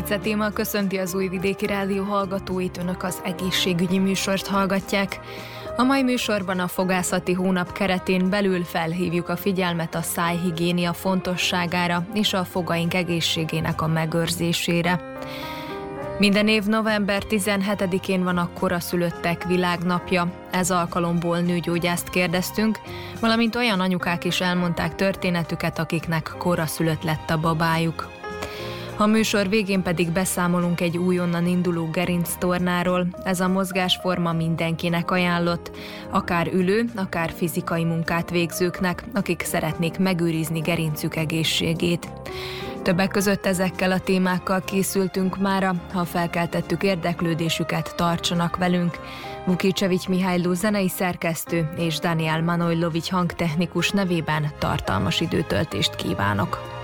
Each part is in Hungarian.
Fice téma köszönti az Újvidéki Rádió hallgatóit, önök az egészségügyi műsort hallgatják. A mai műsorban a fogászati hónap keretén belül felhívjuk a figyelmet a szájhigiénia fontosságára és a fogaink egészségének a megőrzésére. Minden év november 17-én van a koraszülöttek világnapja. Ez alkalomból nőgyógyászt kérdeztünk, valamint olyan anyukák is elmondták történetüket, akiknek koraszülött lett a babájuk. A műsor végén pedig beszámolunk egy újonnan induló gerinc tornáról. Ez a mozgásforma mindenkinek ajánlott, akár ülő, akár fizikai munkát végzőknek, akik szeretnék megőrizni gerincük egészségét. Többek között ezekkel a témákkal készültünk mára, ha felkeltettük érdeklődésüket, tartsanak velünk. Vukicsevics Mihályló zenei szerkesztő és Daniel Manojlovics hangtechnikus nevében tartalmas időtöltést kívánok.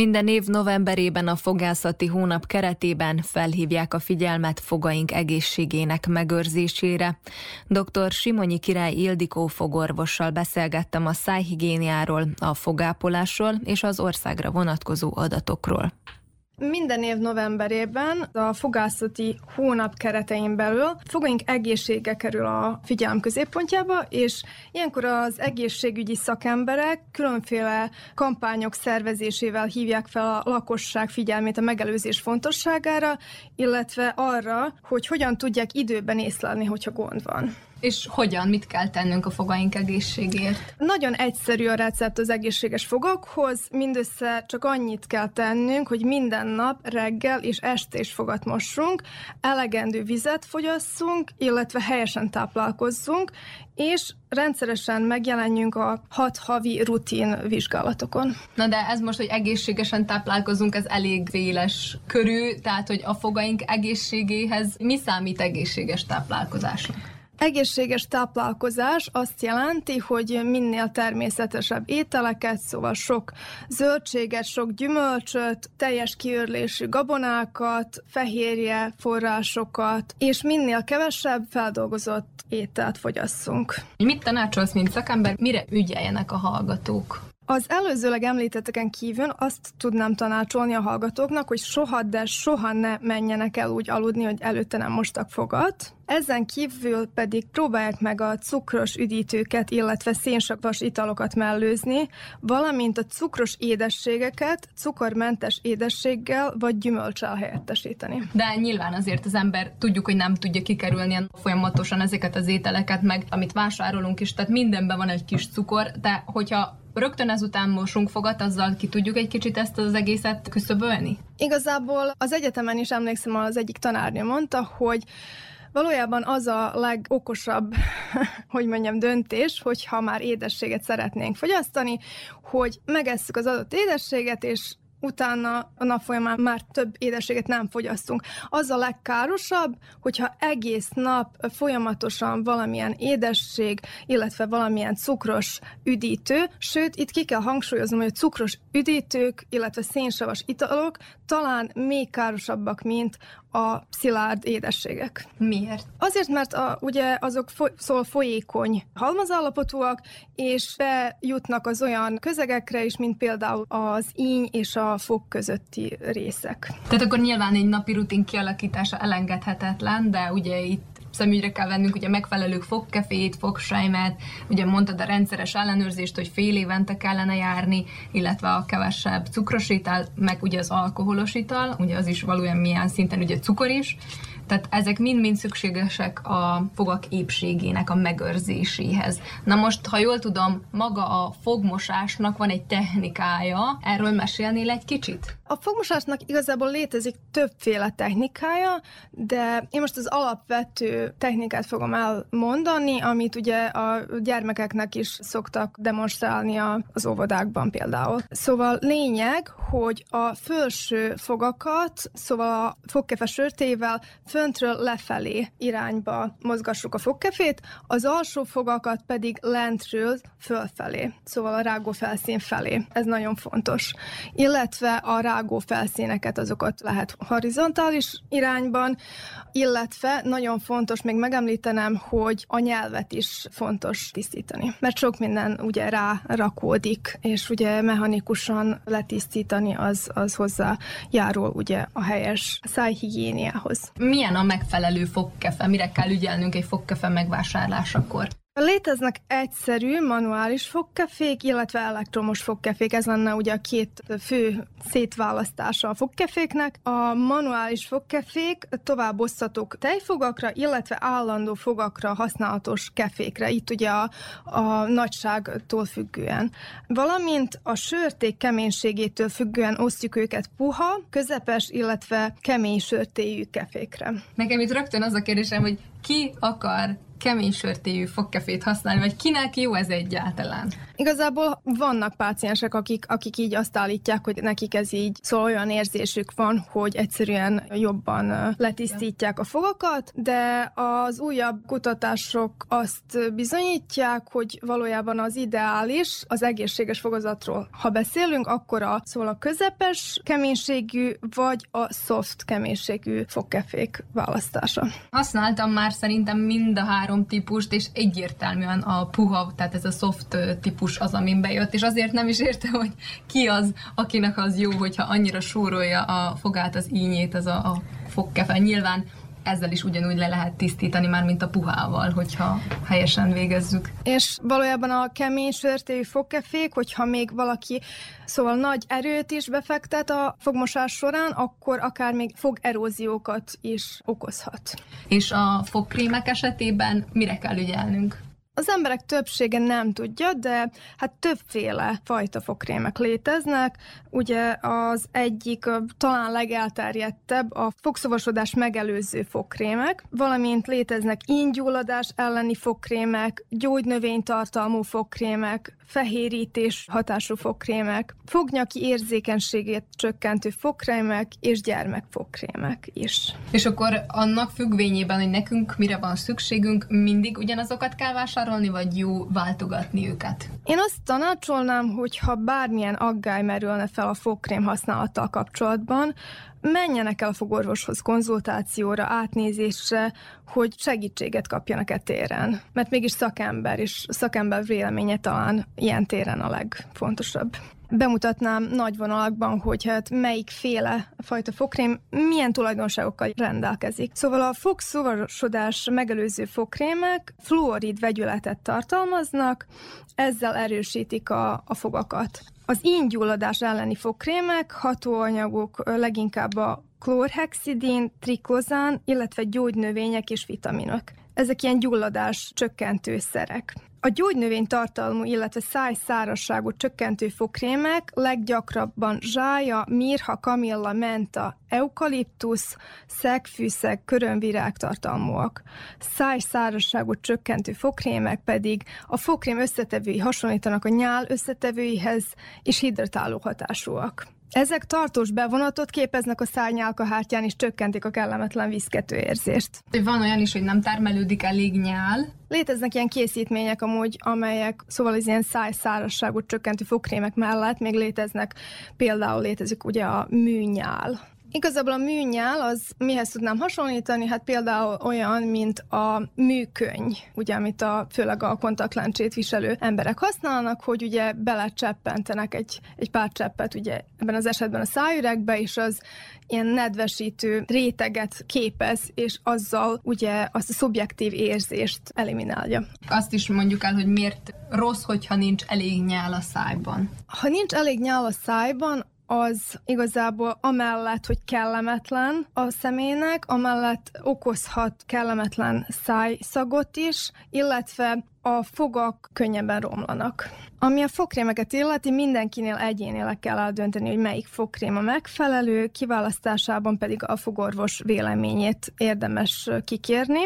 Minden év novemberében a fogászati hónap keretében felhívják a figyelmet fogaink egészségének megőrzésére. Dr. Simonyi Király Ildikó fogorvossal beszélgettem a szájhigiéniáról, a fogápolásról és az országra vonatkozó adatokról. Minden év novemberében a fogászati hónap keretein belül fogaink egészsége kerül a figyelem középpontjába, és ilyenkor az egészségügyi szakemberek különféle kampányok szervezésével hívják fel a lakosság figyelmét a megelőzés fontosságára, illetve arra, hogy hogyan tudják időben észlelni, hogyha gond van. És hogyan, mit kell tennünk a fogaink egészségért? Nagyon egyszerű a recept az egészséges fogakhoz, mindössze csak annyit kell tennünk, hogy minden nap reggel és este is fogat mossunk, elegendő vizet fogyasszunk, illetve helyesen táplálkozzunk, és rendszeresen megjelenjünk a hat havi rutin vizsgálatokon. Na de ez most, hogy egészségesen táplálkozunk, ez elég széles körű, tehát hogy a fogaink egészségéhez mi számít egészséges táplálkozásnak? Egészséges táplálkozás azt jelenti, hogy minél természetesebb ételeket, szóval sok zöldséget, sok gyümölcsöt, teljes kiörlésű gabonákat, fehérje forrásokat, és minél kevesebb feldolgozott ételt fogyasszunk. Mit tanácsolsz, mint szakember, mire ügyeljenek a hallgatók? Az előzőleg említetteken kívül azt tudnám tanácsolni a hallgatóknak, hogy soha, de soha ne menjenek el úgy aludni, hogy előtte nem mostak fogat. Ezen kívül pedig próbálják meg a cukros üdítőket, illetve szénsavas italokat mellőzni, valamint a cukros édességeket cukormentes édességgel vagy gyümölcsel helyettesíteni. De nyilván azért az ember tudjuk, hogy nem tudja kikerülni folyamatosan ezeket az ételeket, meg amit vásárolunk is, tehát mindenben van egy kis cukor, de hogyha rögtön ezután mosunk fogat, azzal ki tudjuk egy kicsit ezt az egészet küszöbölni? Igazából az egyetemen is emlékszem, az egyik tanárnő mondta, hogy Valójában az a legokosabb, hogy mondjam, döntés, hogyha már édességet szeretnénk fogyasztani, hogy megesszük az adott édességet, és utána a nap folyamán már több édességet nem fogyasztunk. Az a legkárosabb, hogyha egész nap folyamatosan valamilyen édesség, illetve valamilyen cukros üdítő, sőt, itt ki kell hangsúlyoznom, hogy a cukros üdítők, illetve szénsavas italok talán még károsabbak, mint a szilárd édességek. Miért? Azért, mert a, ugye azok foly, szóval folyékony halmazállapotúak, és bejutnak az olyan közegekre is, mint például az íny és a fog közötti részek. Tehát akkor nyilván egy napi rutin kialakítása elengedhetetlen, de ugye itt szemügyre kell vennünk ugye megfelelő fogkefét, fogsejmet, ugye mondtad a rendszeres ellenőrzést, hogy fél évente kellene járni, illetve a kevesebb cukros ital, meg ugye az alkoholos ital, ugye az is valójában milyen szinten ugye cukor is, tehát ezek mind-mind szükségesek a fogak épségének a megőrzéséhez. Na most, ha jól tudom, maga a fogmosásnak van egy technikája, erről mesélnél egy kicsit? A fogmosásnak igazából létezik többféle technikája, de én most az alapvető technikát fogom elmondani, amit ugye a gyermekeknek is szoktak demonstrálni az óvodákban például. Szóval lényeg, hogy a felső fogakat, szóval a fogkefe sörtével föntről lefelé irányba mozgassuk a fogkefét, az alsó fogakat pedig lentről fölfelé, szóval a rágó felszín felé. Ez nagyon fontos. Illetve a rágó felszíneket, azokat lehet horizontális irányban, illetve nagyon fontos még megemlítenem, hogy a nyelvet is fontos tisztítani, mert sok minden ugye rá rakódik, és ugye mechanikusan letisztítani az, az hozzá járul ugye a helyes szájhigiéniához. Milyen a megfelelő fogkefe? Mire kell ügyelnünk egy fogkefe megvásárlásakor? Léteznek egyszerű manuális fogkefék, illetve elektromos fogkefék, ez lenne ugye a két fő szétválasztása a fogkeféknek. A manuális fogkefék továbbosztatók tejfogakra, illetve állandó fogakra használatos kefékre, itt ugye a, a nagyságtól függően. Valamint a sörték keménységétől függően osztjuk őket puha, közepes, illetve kemény sörtéjű kefékre. Nekem itt rögtön az a kérdésem, hogy ki akar kemény sörtéjű fogkefét használni, vagy kinek jó ez egyáltalán? Igazából vannak páciensek, akik, akik így azt állítják, hogy nekik ez így, szóval olyan érzésük van, hogy egyszerűen jobban letisztítják a fogakat, de az újabb kutatások azt bizonyítják, hogy valójában az ideális az egészséges fogazatról. Ha beszélünk, akkor a, szóval a közepes keménységű, vagy a soft keménységű fogkefék választása. Használtam már szerintem mind a három három típust, és egyértelműen a puha, tehát ez a soft típus az, amin bejött, és azért nem is érte, hogy ki az, akinek az jó, hogyha annyira súrolja a fogát, az ínyét, az a, a fogkefe. Nyilván ezzel is ugyanúgy le lehet tisztítani, már mint a puhával, hogyha helyesen végezzük. És valójában a kemény sörtélyű fogkefék, hogyha még valaki szóval nagy erőt is befektet a fogmosás során, akkor akár még fogeróziókat is okozhat. És a fogkrémek esetében mire kell ügyelnünk? Az emberek többsége nem tudja, de hát többféle fajta fogkrémek léteznek. Ugye az egyik talán legelterjedtebb a fogszavasodás megelőző fogkrémek, valamint léteznek ingyulladás elleni fogkrémek, gyógynövénytartalmú fogkrémek, fehérítés hatású fogkrémek, fognyaki érzékenységét csökkentő fogkrémek és gyermekfogkrémek is. És akkor annak függvényében, hogy nekünk mire van szükségünk, mindig ugyanazokat kell vásárolni, vagy jó váltogatni őket? Én azt tanácsolnám, hogy ha bármilyen aggály merülne fel a fogkrém használattal kapcsolatban, menjenek el a fogorvoshoz konzultációra, átnézésre, hogy segítséget kapjanak e téren. Mert mégis szakember, és szakember véleménye talán ilyen téren a legfontosabb. Bemutatnám nagy vonalakban, hogy hát melyik féle fajta fogkrém milyen tulajdonságokkal rendelkezik. Szóval a fogszorosodás megelőző fogkrémek fluorid vegyületet tartalmaznak, ezzel erősítik a, a fogakat. Az ingyulladás elleni fogkrémek, hatóanyagok leginkább a klorhexidin, trikozán, illetve gyógynövények és vitaminok. Ezek ilyen gyulladás csökkentő szerek. A gyógynövény tartalmú, illetve szájszárasságú csökkentő fogkrémek leggyakrabban zsája, mirha, kamilla, menta, eukaliptusz, szegfűszeg, körömvirág tartalmúak. Szájszárasságú csökkentő fogkrémek pedig a fogkrém összetevői hasonlítanak a nyál összetevőihez, és hidratáló hatásúak. Ezek tartós bevonatot képeznek a szárnyálkahártyán, és csökkentik a kellemetlen viszkető érzést. Van olyan is, hogy nem termelődik elég nyál. Léteznek ilyen készítmények amúgy, amelyek, szóval az ilyen szájszárasságot csökkentő fogkrémek mellett még léteznek, például létezik ugye a műnyál. Igazából a műnyál az mihez tudnám hasonlítani? Hát például olyan, mint a műköny, ugye, amit a, főleg a kontaktlencsét viselő emberek használnak, hogy ugye belecseppentenek egy, egy pár cseppet, ugye ebben az esetben a szájüregbe, és az ilyen nedvesítő réteget képez, és azzal ugye azt a szubjektív érzést eliminálja. Azt is mondjuk el, hogy miért rossz, hogyha nincs elég nyál a szájban. Ha nincs elég nyál a szájban, az igazából amellett, hogy kellemetlen a személynek, amellett okozhat kellemetlen szájszagot is, illetve a fogak könnyebben romlanak. Ami a fogkrémeket illeti, mindenkinél egyénileg kell eldönteni, hogy melyik fogkrém a megfelelő, kiválasztásában pedig a fogorvos véleményét érdemes kikérni.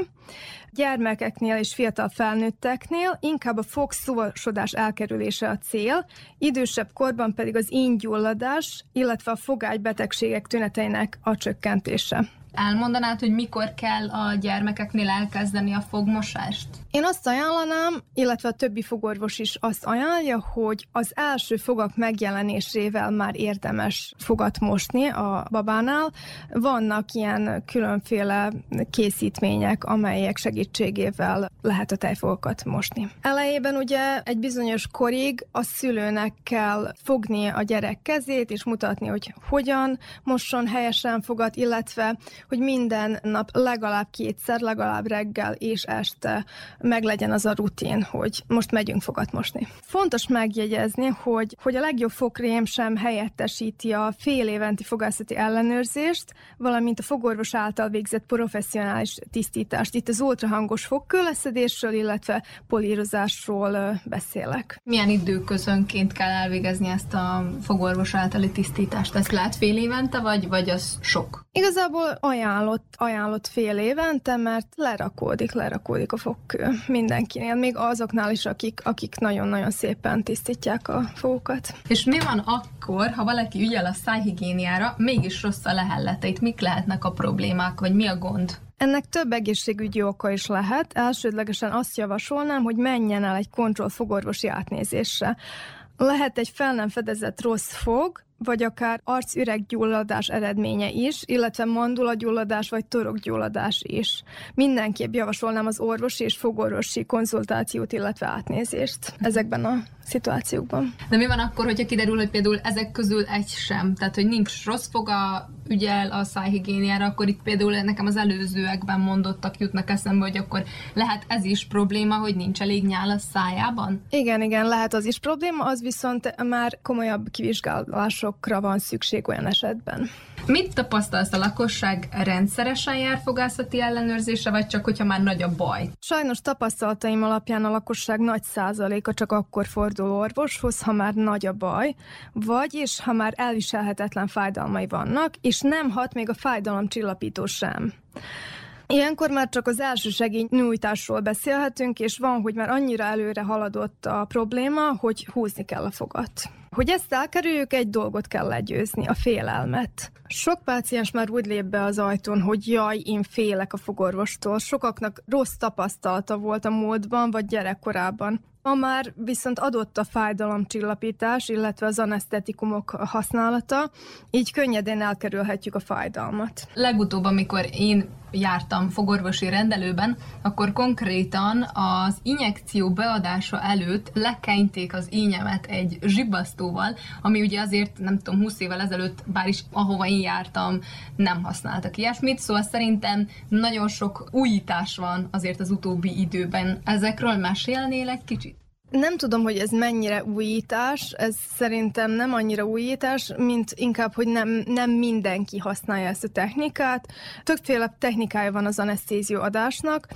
Gyermekeknél és fiatal felnőtteknél inkább a fogszúvasodás elkerülése a cél, idősebb korban pedig az ingyulladás, illetve a fogálybetegségek tüneteinek a csökkentése. Elmondanád, hogy mikor kell a gyermekeknél elkezdeni a fogmosást? Én azt ajánlanám, illetve a többi fogorvos is azt ajánlja, hogy az első fogak megjelenésével már érdemes fogat mosni a babánál. Vannak ilyen különféle készítmények, amelyek segítségével lehet a tejfogakat mosni. Elejében ugye egy bizonyos korig a szülőnek kell fogni a gyerek kezét, és mutatni, hogy hogyan mosson helyesen fogat, illetve hogy minden nap legalább kétszer, legalább reggel és este meglegyen az a rutin, hogy most megyünk fogat mosni. Fontos megjegyezni, hogy, hogy a legjobb fogkrém sem helyettesíti a fél éventi fogászati ellenőrzést, valamint a fogorvos által végzett professzionális tisztítást. Itt az ultrahangos fogkőleszedésről, illetve polírozásról beszélek. Milyen időközönként kell elvégezni ezt a fogorvos általi tisztítást? Ezt lehet fél évente, vagy, vagy az sok? Igazából ajánlott, ajánlott fél évente, mert lerakódik, lerakódik a fogkő mindenkinél, még azoknál is, akik, akik nagyon-nagyon szépen tisztítják a fogokat. És mi van akkor, ha valaki ügyel a szájhigiéniára, mégis rossz a lehelleteit? Mik lehetnek a problémák, vagy mi a gond? Ennek több egészségügyi oka is lehet. Elsődlegesen azt javasolnám, hogy menjen el egy kontroll fogorvosi átnézésre. Lehet egy fel nem fedezett rossz fog, vagy akár arcüreggyulladás eredménye is, illetve mandulagyulladás vagy torokgyulladás is. Mindenképp javasolnám az orvosi és fogorvosi konzultációt, illetve átnézést ezekben a szituációkban. De mi van akkor, hogyha kiderül, hogy például ezek közül egy sem, tehát hogy nincs rossz foga, ügyel a szájhigiéniára, akkor itt például nekem az előzőekben mondottak jutnak eszembe, hogy akkor lehet ez is probléma, hogy nincs elég nyál a szájában? Igen, igen, lehet az is probléma, az viszont már komolyabb kivizsgálásokra van szükség olyan esetben. Mit tapasztalsz a lakosság rendszeresen jár fogászati ellenőrzésre, vagy csak hogyha már nagy a baj? Sajnos tapasztalataim alapján a lakosság nagy százaléka csak akkor fordul orvoshoz, ha már nagy a baj, vagy és ha már elviselhetetlen fájdalmai vannak, és nem hat még a fájdalomcsillapító sem. Ilyenkor már csak az első segély nyújtásról beszélhetünk, és van, hogy már annyira előre haladott a probléma, hogy húzni kell a fogat. Hogy ezt elkerüljük, egy dolgot kell legyőzni, a félelmet. Sok páciens már úgy lép be az ajtón, hogy jaj, én félek a fogorvostól. Sokaknak rossz tapasztalata volt a módban, vagy gyerekkorában. Ma már viszont adott a fájdalomcsillapítás, illetve az anesztetikumok használata, így könnyedén elkerülhetjük a fájdalmat. Legutóbb, amikor én jártam fogorvosi rendelőben, akkor konkrétan az injekció beadása előtt lekenyték az ínyemet egy zsibasztóval, ami ugye azért, nem tudom, 20 évvel ezelőtt, bár is ahova én jártam, nem használtak ilyesmit, szóval szerintem nagyon sok újítás van azért az utóbbi időben. Ezekről mesélnél egy kicsit? Nem tudom, hogy ez mennyire újítás, ez szerintem nem annyira újítás, mint inkább, hogy nem, nem mindenki használja ezt a technikát. Többféle technikája van az anesztézió adásnak,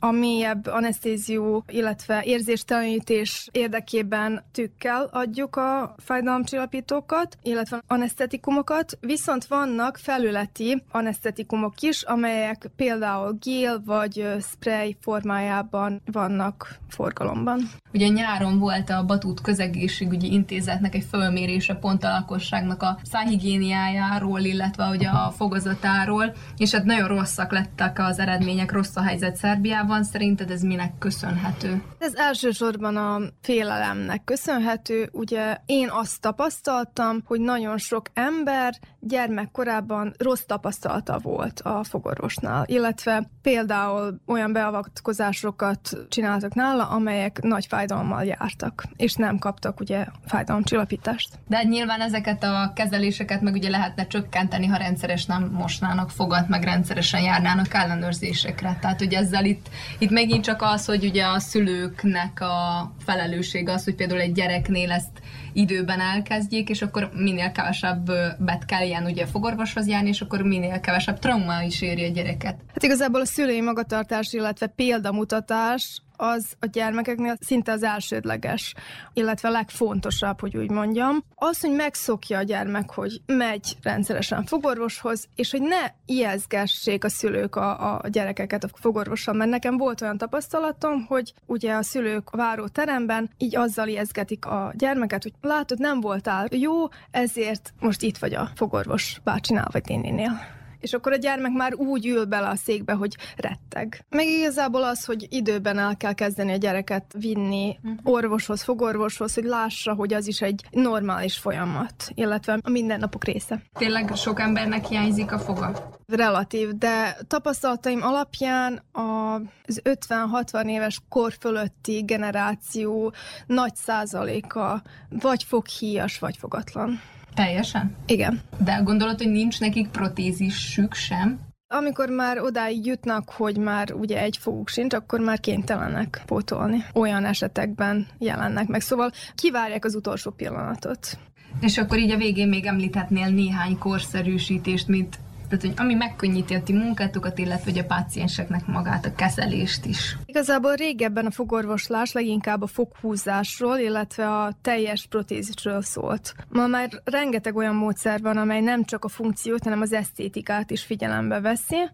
a mélyebb anesztézió, illetve érzéstelenítés érdekében tükkel adjuk a fájdalomcsillapítókat, illetve anesztetikumokat, viszont vannak felületi anesztetikumok is, amelyek például gél vagy spray formájában vannak forgalomban. Ugye nyáron volt a Batút Közegészségügyi Intézetnek egy fölmérése pont a lakosságnak a szájhigiéniájáról, illetve ugye a fogazatáról, és hát nagyon rosszak lettek az eredmények, rossz a helyzet Szerbiában, van, szerinted ez minek köszönhető? Ez elsősorban a félelemnek köszönhető. Ugye én azt tapasztaltam, hogy nagyon sok ember gyermekkorában rossz tapasztalata volt a fogorvosnál, illetve például olyan beavatkozásokat csináltak nála, amelyek nagy fájdalommal jártak, és nem kaptak ugye fájdalomcsillapítást. De hát nyilván ezeket a kezeléseket meg ugye lehetne csökkenteni, ha rendszeres nem mosnának fogat, meg rendszeresen járnának ellenőrzésekre. Tehát ugye ezzel itt itt megint csak az, hogy ugye a szülőknek a felelőssége az, hogy például egy gyereknél ezt időben elkezdjék, és akkor minél kevesebb bet kell ilyen ugye fogorvoshoz járni, és akkor minél kevesebb trauma is éri a gyereket. Hát igazából a szülői magatartás, illetve példamutatás az a gyermekeknél szinte az elsődleges, illetve a legfontosabb, hogy úgy mondjam. Az, hogy megszokja a gyermek, hogy megy rendszeresen fogorvoshoz, és hogy ne ijeszgessék a szülők a, a gyerekeket a fogorvossal, mert nekem volt olyan tapasztalatom, hogy ugye a szülők a váró teremben így azzal ijeszgetik a gyermeket, hogy látod, nem voltál. Jó, ezért most itt vagy a fogorvos bácsinál vagy néninél és akkor a gyermek már úgy ül bele a székbe, hogy retteg. Meg igazából az, hogy időben el kell kezdeni a gyereket vinni uh-huh. orvoshoz, fogorvoshoz, hogy lássa, hogy az is egy normális folyamat, illetve a mindennapok része. Tényleg sok embernek hiányzik a foga? Relatív, de tapasztalataim alapján az 50-60 éves kor fölötti generáció nagy százaléka vagy foghíjas, vagy fogatlan. Teljesen? Igen. De gondolod, hogy nincs nekik protézisük sem? Amikor már odáig jutnak, hogy már ugye egy foguk sincs, akkor már kénytelenek pótolni. Olyan esetekben jelennek meg. Szóval kivárják az utolsó pillanatot. És akkor így a végén még említhetnél néhány korszerűsítést, mint tehát, hogy ami megkönnyíti a ti munkátokat, illetve hogy a pácienseknek magát a kezelést is. Igazából régebben a fogorvoslás leginkább a foghúzásról, illetve a teljes protézisről szólt. Ma már rengeteg olyan módszer van, amely nem csak a funkciót, hanem az esztétikát is figyelembe veszi.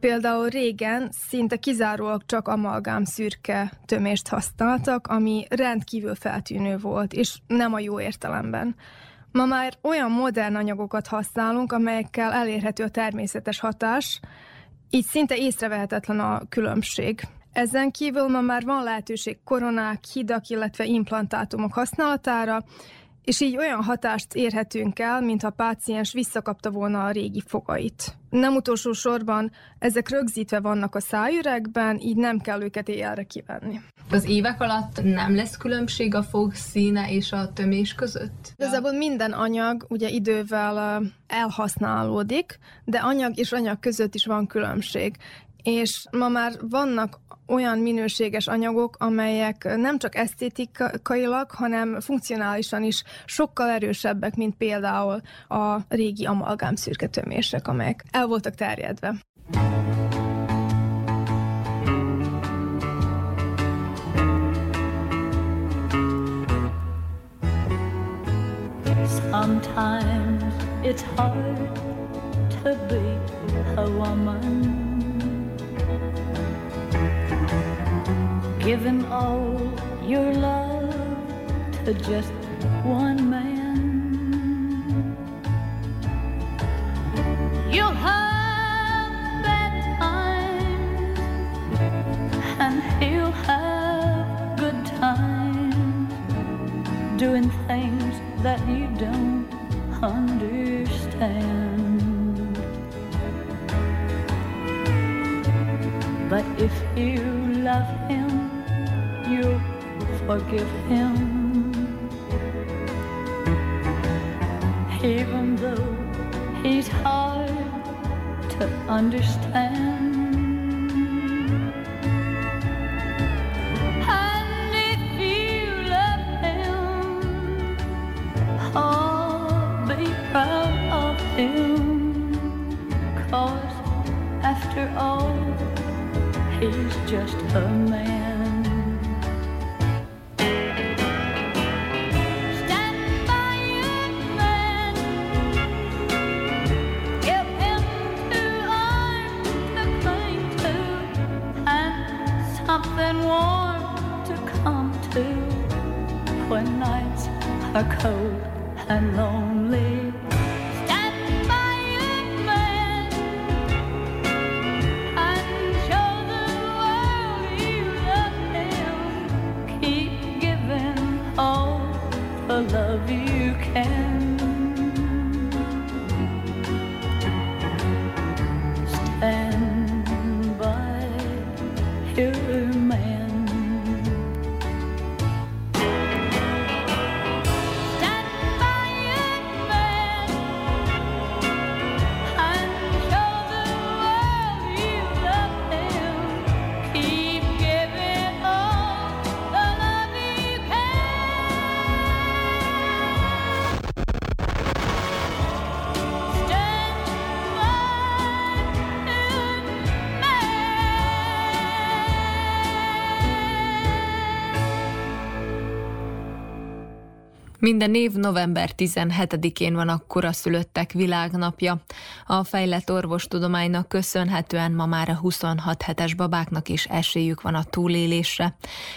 Például régen szinte kizárólag csak amalgám szürke tömést használtak, ami rendkívül feltűnő volt, és nem a jó értelemben. Ma már olyan modern anyagokat használunk, amelyekkel elérhető a természetes hatás, így szinte észrevehetetlen a különbség. Ezen kívül ma már van lehetőség koronák, hidak, illetve implantátumok használatára, és így olyan hatást érhetünk el, mintha a páciens visszakapta volna a régi fogait. Nem utolsó sorban ezek rögzítve vannak a szájüregben, így nem kell őket éjjelre kivenni. Az évek alatt nem lesz különbség a fog színe és a tömés között? Igazából minden anyag ugye idővel elhasználódik, de anyag és anyag között is van különbség. És ma már vannak olyan minőséges anyagok, amelyek nem csak esztétikailag, hanem funkcionálisan is sokkal erősebbek, mint például a régi amalgám szürketömések, amelyek el voltak terjedve. Sometimes it's hard to be a woman Giving all your love to just one man. You'll have bad times, and he'll have good times, doing things that you don't understand. But if you love him, you forgive him. Even though he's hard to understand. And if you love him, be proud of him. Cause after all, he's just a man. Are cold and lonely. Minden év november 17-én van a koraszülöttek világnapja. A fejlett orvostudománynak köszönhetően ma már a 26 hetes babáknak is esélyük van a túlélésre.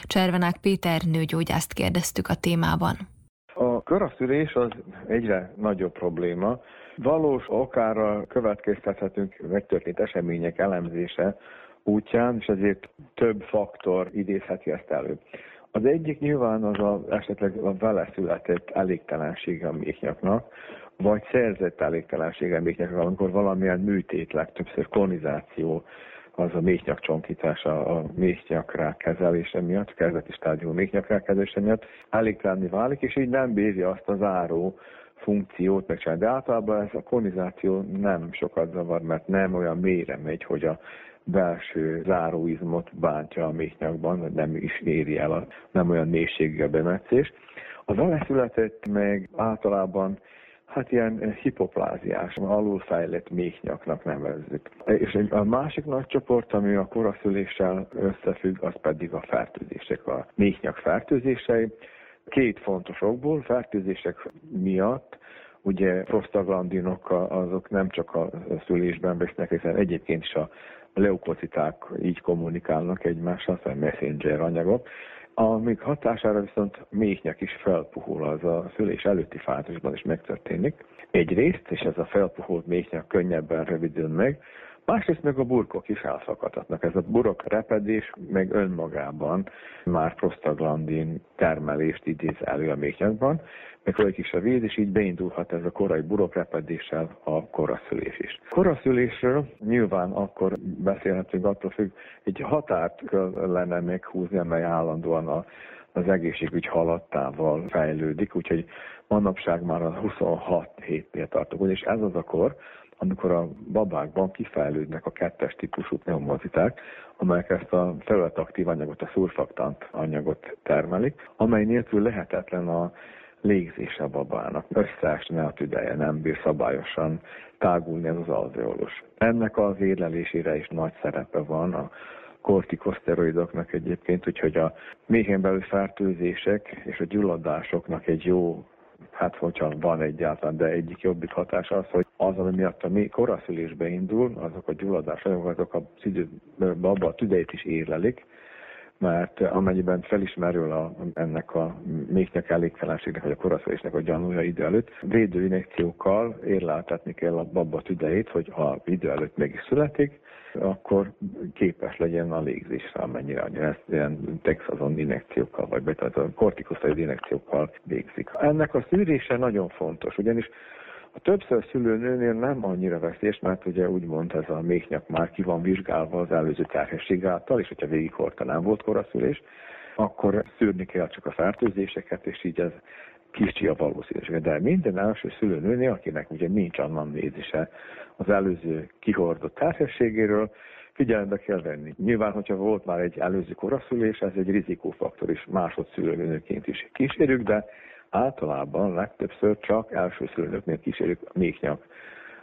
Cservenák Péter nőgyógyászt kérdeztük a témában. A koraszülés az egyre nagyobb probléma. Valós okára következtethetünk megtörtént események elemzése útján, és ezért több faktor idézheti ezt elő. Az egyik nyilván az a, esetleg a vele született elégtelensége a méhnyaknak, vagy szerzett elégtelensége a méhnyaknak, amikor valamilyen műtét, legtöbbször kolonizáció, az a méhnyak csonkítása a méhnyak kezelése miatt, kezdeti stádium méhnyak kezelése miatt elégtelenni válik, és így nem bírja azt az áró funkciót megcsinálni. De általában ez a kolonizáció nem sokat zavar, mert nem olyan mélyre megy, hogy a belső záróizmot bántja a méhnyakban, nem is éri el, a, nem olyan mélységű a bemetszés. Az aleszületett meg általában hát ilyen hipopláziás, alulfejlett méhnyaknak nevezzük. És a másik nagy csoport, ami a koraszüléssel összefügg, az pedig a fertőzések, a méhnyak fertőzései. Két fontos okból, fertőzések miatt ugye prostaglandinok azok nem csak a szülésben vesznek, hiszen egyébként is a leukociták így kommunikálnak egymással, szóval messenger anyagok, amik hatására viszont méhnyek is felpuhul, az a szülés előtti fázisban is megtörténik. Egyrészt, és ez a felpuhult méhnyak könnyebben rövidül meg, Másrészt meg a burkok is elszakadhatnak. Ez a burok repedés meg önmagában már prostaglandin termelést idéz elő a méhnyakban, meg folyik is a víz, és így beindulhat ez a korai burokrepedéssel a koraszülés is. Koraszülésről nyilván akkor beszélhetünk, attól függ, egy határt lenne meghúzni, amely állandóan a, az egészségügy halattával fejlődik, úgyhogy manapság már a 26 hétnél tartok, és ez az a kor, amikor a babákban kifejlődnek a kettes típusú pneumoziták, amelyek ezt a felületaktív anyagot, a szurfaktant anyagot termelik, amely nélkül lehetetlen a légzése a babának. Összeesne a tüdeje, nem bír szabályosan tágulni ez az alveolus. Ennek az érlelésére is nagy szerepe van a kortikoszteroidoknak egyébként, úgyhogy a méhén belül fertőzések és a gyulladásoknak egy jó hát hogyha van egyáltalán, de egyik jobbik hatás az, hogy az, ami miatt a mi koraszülésbe indul, azok a gyulladások, azok a, abba a tüdejét is érlelik, mert amennyiben felismerül a, ennek a méhnek elégtelenségnek, vagy a koraszülésnek a gyanúja idő előtt, védőinjekciókkal érleltetni kell a babba tüdejét, hogy ha idő előtt meg is születik, akkor képes legyen a légzésre, amennyire annyira ezt ilyen texazon injekciókkal, vagy a kortikosztaid injekciókkal végzik. Ennek a szűrése nagyon fontos, ugyanis a többször szülőnőnél nem annyira veszélyes, mert ugye úgymond ez a méhnyak már ki van vizsgálva az előző terhesség által, és hogyha végighordta nem volt koraszülés, akkor szűrni kell csak a fertőzéseket, és így ez kicsi a valószínűsége. De minden első szülőnőnél, akinek ugye nincs anamnézise az előző kihordott terhességéről, figyelembe kell venni. Nyilván, hogyha volt már egy előző koraszülés, ez egy rizikófaktor is másodszülőnőként is kísérjük, de általában legtöbbször csak elsőszülőnöknél kísérjük méhnyak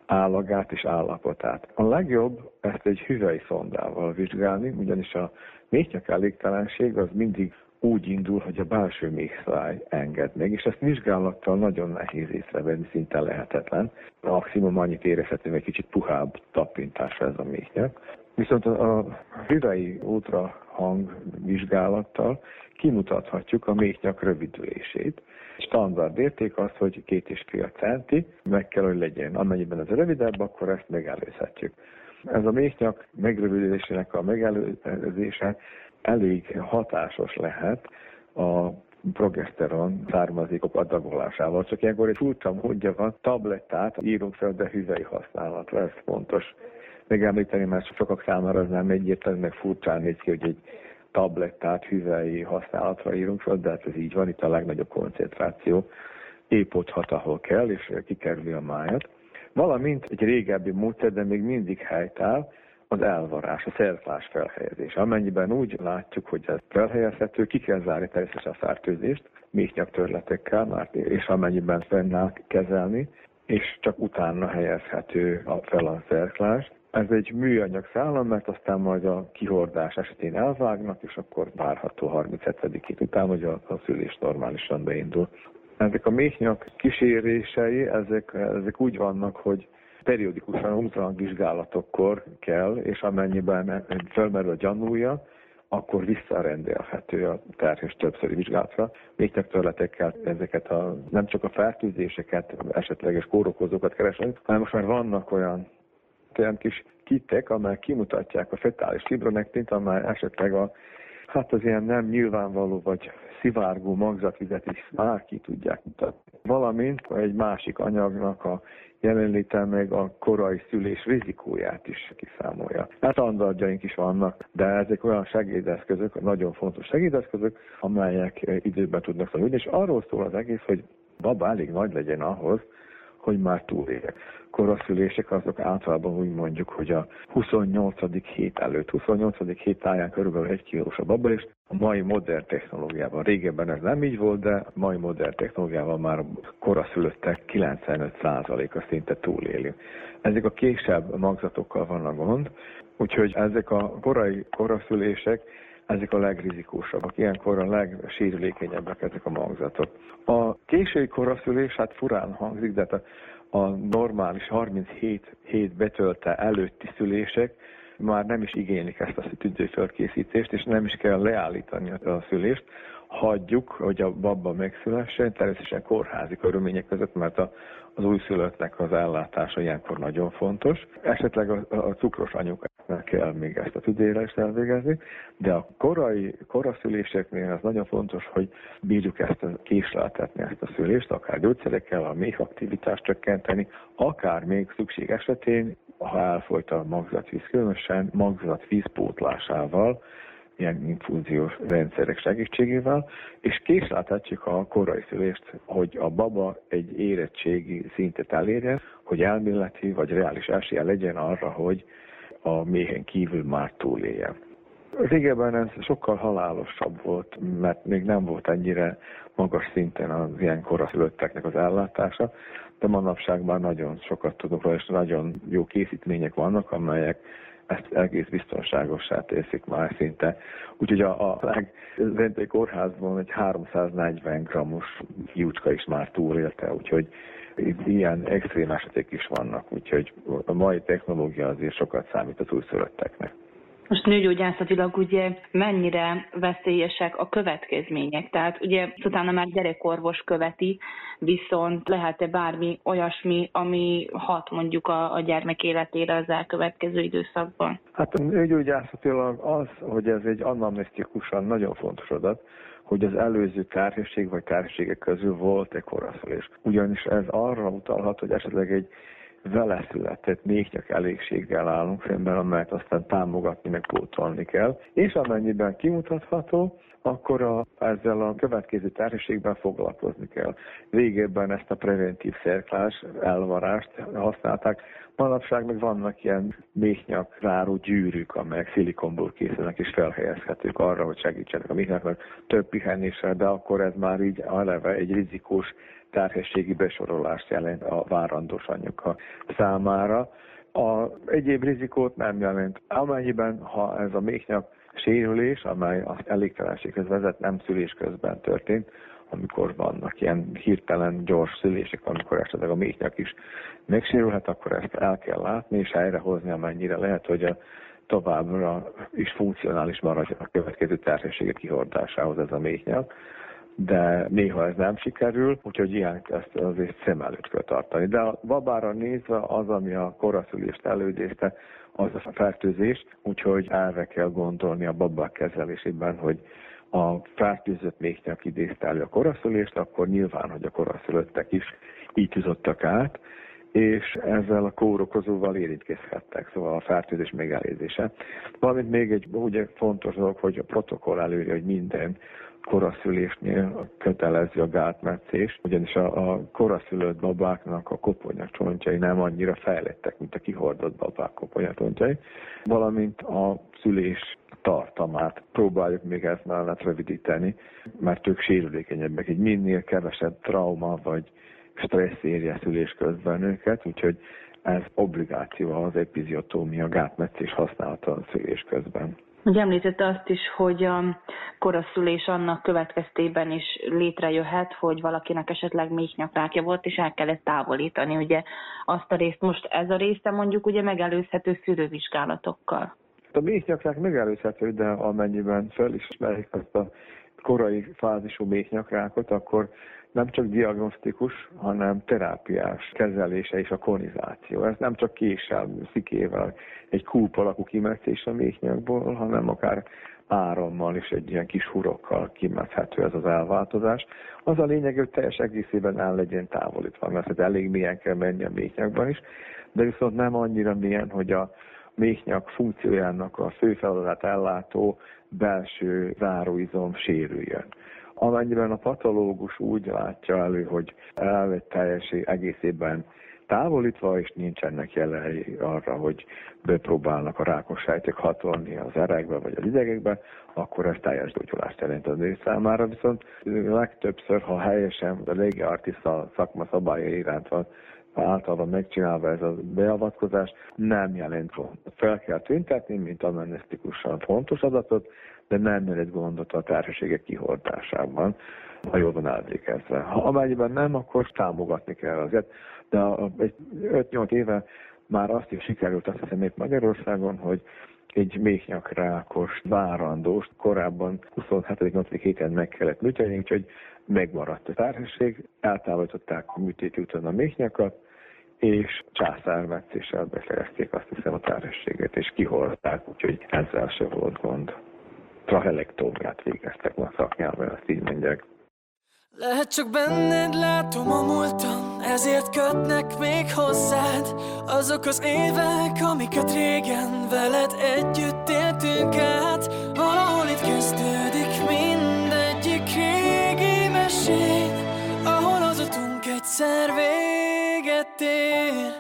állagát és állapotát. A legjobb ezt egy hüvely szondával vizsgálni, ugyanis a méhnyak elégtelenség az mindig úgy indul, hogy a belső méhszáj enged meg, és ezt vizsgálattal nagyon nehéz észrevenni, szinte lehetetlen. Maximum annyit érezhető, egy kicsit puhább tapintásra ez a méhnyak. Viszont a hüvei ultrahang vizsgálattal kimutathatjuk a méhnyak rövidülését. Standard érték az, hogy két és fél centi, meg kell, hogy legyen. Amennyiben ez rövidebb, akkor ezt megelőzhetjük. Ez a méhnyak megrövidülésének a megelőzése elég hatásos lehet a progeszteron származékok adagolásával. Csak ilyenkor egy furcsa módja van, tablettát írunk fel, de hüvei használatra, ez fontos megemlíteni, mert sokak számára ez nem egyértelmű, meg furcsán néz ki, hogy egy tablettát hüvei használatra írunk fel, de hát ez így van, itt a legnagyobb koncentráció épp ott hat, ahol kell, és kikerüli a májat. Valamint egy régebbi módszer, de még mindig helytáll, az elvarás, a szerklás felhelyezés. Amennyiben úgy látjuk, hogy ez felhelyezhető, ki kell zárni természetesen a fertőzést, méhnyak törletekkel, és amennyiben fennáll kezelni, és csak utána helyezhető fel a szerklás. Ez egy műanyag szállam, mert aztán majd a kihordás esetén elvágnak, és akkor várható 37. hét után, hogy a, a szülés normálisan beindul. Ezek a méhnyak kísérései, ezek, ezek úgy vannak, hogy periódikusan ultrahangvizsgálatokkor kell, és amennyiben felmerül a gyanúja, akkor visszarendelhető a terhes többszöri vizsgálatra. Még törletekkel ezeket a, nem csak a fertőzéseket, esetleges kórokozókat keresünk, hanem most már vannak olyan olyan kis kitek, amelyek kimutatják a fetális fibronektint, amely esetleg a, hát az ilyen nem nyilvánvaló vagy szivárgó magzatvizet is már ki tudják mutatni. Valamint egy másik anyagnak a jelenléte meg a korai szülés rizikóját is kiszámolja. Hát andardjaink is vannak, de ezek olyan segédeszközök, nagyon fontos segédeszközök, amelyek időben tudnak szólni. És arról szól az egész, hogy baba elég nagy legyen ahhoz, hogy már túléljek. Koraszülések azok általában úgy mondjuk, hogy a 28. hét előtt, 28. hét táján körülbelül egy kilós a baba, és a mai modern technológiával, régebben ez nem így volt, de a mai modern technológiával már koraszülöttek 95%-a szinte túléli. Ezek a késebb magzatokkal van a gond, úgyhogy ezek a korai koraszülések ezek a legrizikósabbak. Ilyenkor a legsérülékenyebbek ezek a magzatok. A késői koraszülés, hát furán hangzik, de hát a, a normális 37 hét betölte előtti szülések már nem is igénylik ezt a tüdőfölkészítést, és nem is kell leállítani a szülést, hagyjuk, hogy a baba megszülessen, természetesen kórházi körülmények között, mert a, az újszülöttnek az ellátása ilyenkor nagyon fontos. Esetleg a, a cukros anyukáknak kell még ezt a tüdérest elvégezni, de a korai koraszüléseknél az nagyon fontos, hogy bírjuk ezt a késleltetni ezt a szülést, akár gyógyszerekkel, a méh aktivitást csökkenteni, akár még szükség esetén, ha elfolyt a magzatvíz, különösen magzatvíz pótlásával, ilyen infúziós rendszerek segítségével, és késláthatjuk a korai szülést, hogy a baba egy érettségi szintet elérje, hogy elméleti vagy reális esélye legyen arra, hogy a méhen kívül már túlélje. Régebben ez sokkal halálosabb volt, mert még nem volt ennyire magas szinten az ilyen koraszülötteknek az ellátása, de manapság már nagyon sokat tudok róla, és nagyon jó készítmények vannak, amelyek ezt egész biztonságosá teszik már szinte. Úgyhogy a, a legzentai kórházban egy 340 grammos fiúcska is már túlélte, úgyhogy ilyen extrém esetek is vannak, úgyhogy a mai technológia azért sokat számít az újszülötteknek. Most nőgyógyászatilag ugye mennyire veszélyesek a következmények? Tehát ugye utána már gyerekorvos követi, viszont lehet-e bármi olyasmi, ami hat mondjuk a, a gyermek életére az elkövetkező időszakban? Hát nőgyógyászatilag az, hogy ez egy anamnesztikusan nagyon fontos adat, hogy az előző terhesség vagy terhességek közül volt-e koraszülés. Ugyanis ez arra utalhat, hogy esetleg egy vele született méhnyak elégséggel állunk szemben, amelyet aztán támogatni, meg pótolni kell. És amennyiben kimutatható, akkor a, ezzel a következő terhességben foglalkozni kell. Végében ezt a preventív szerklás elvarást használták. Manapság meg vannak ilyen méhnyak ráró gyűrűk, amelyek szilikonból készülnek és felhelyezhetők arra, hogy segítsenek a méhnyaknak több pihenésre, de akkor ez már így eleve egy rizikós terhességi besorolást jelent a várandós anyuka számára. A egyéb rizikót nem jelent. Amennyiben, ha ez a méhnyak sérülés, amely az elégtelenséghez vezet, nem szülés közben történt, amikor vannak ilyen hirtelen gyors szülések, amikor esetleg a méhnyak is megsérülhet, akkor ezt el kell látni és helyrehozni, amennyire lehet, hogy a továbbra is funkcionális maradjon a következő terhességek kihordásához ez a méhnyak de néha ez nem sikerül, úgyhogy ilyen ezt azért szem előtt kell tartani. De a babára nézve az, ami a koraszülést elődézte, az a fertőzés, úgyhogy erre kell gondolni a babák kezelésében, hogy a fertőzött méhnyak idézte elő a koraszülést, akkor nyilván, hogy a koraszülöttek is így tűzottak át, és ezzel a kórokozóval érintkezhettek, szóval a fertőzés megelőzése. Valamint még egy ugye fontos dolog, hogy a protokoll előírja, hogy minden koraszülésnél kötelező a gátmetszés, ugyanis a, a koraszülött babáknak a koponya csontjai nem annyira fejlettek, mint a kihordott babák koponya csontjai, valamint a szülés tartamát próbáljuk még ezt mellett rövidíteni, mert ők sérülékenyebbek, így minél kevesebb trauma vagy stressz érje szülés közben őket, úgyhogy ez obligáció az epiziotómia gátmetszés használata a szülés közben. Ugye említette azt is, hogy a koraszülés annak következtében is létrejöhet, hogy valakinek esetleg méhnyakrákja volt, és el kellett távolítani. Ugye azt a részt, most ez a része mondjuk ugye megelőzhető szűrővizsgálatokkal. A méhnyakrák megelőzhető, de amennyiben felismerik azt a korai fázisú méhnyakrákot, akkor nem csak diagnosztikus, hanem terápiás kezelése és a konizáció. Ez nem csak késsel, szikével, egy kúp alakú kimetszés a méhnyakból, hanem akár árammal és egy ilyen kis hurokkal kimethető ez az elváltozás. Az a lényeg, hogy teljes egészében el legyen távolítva, mert ez elég mélyen kell menni a méhnyakban is, de viszont nem annyira mélyen, hogy a méhnyak funkciójának a fő feladatát ellátó belső záróizom sérüljön. Amennyiben a patológus úgy látja elő, hogy elvett teljes egészében távolítva, és nincsenek jelei arra, hogy bepróbálnak a rákos sejtek hatolni az erekbe vagy az idegekbe, akkor ez teljes gyógyulást jelent az ő számára, viszont legtöbbször, ha helyesen a légi artista szakma szabályai iránt van általában megcsinálva ez a beavatkozás, nem jelent gondot. Fel kell tüntetni, mint amennesztikusan fontos adatot, de nem jelent gondot a társaségek kihordásában, ha jól van elvégezve. Ha amennyiben nem, akkor támogatni kell azért. De egy 5-8 éve Már azt is sikerült, azt hiszem itt Magyarországon, hogy egy méhnyakrákos várandóst korábban 27-8. héten meg kellett műteni, úgyhogy megmaradt a társaság, eltávolították a műtéti után a méhnyakat, és császármetszéssel befejezték azt hiszem a tárhességet, és kihordták, úgyhogy ezzel se volt gond. Trahelektómiát végeztek ma szaknyelven, azt így mondják. Lehet csak benned látom a múltam, ezért kötnek még hozzád Azok az évek, amiket régen veled együtt éltünk át Valahol itt kezdődik mindegyik régi mesét Ahol az utunk egyszer véget ér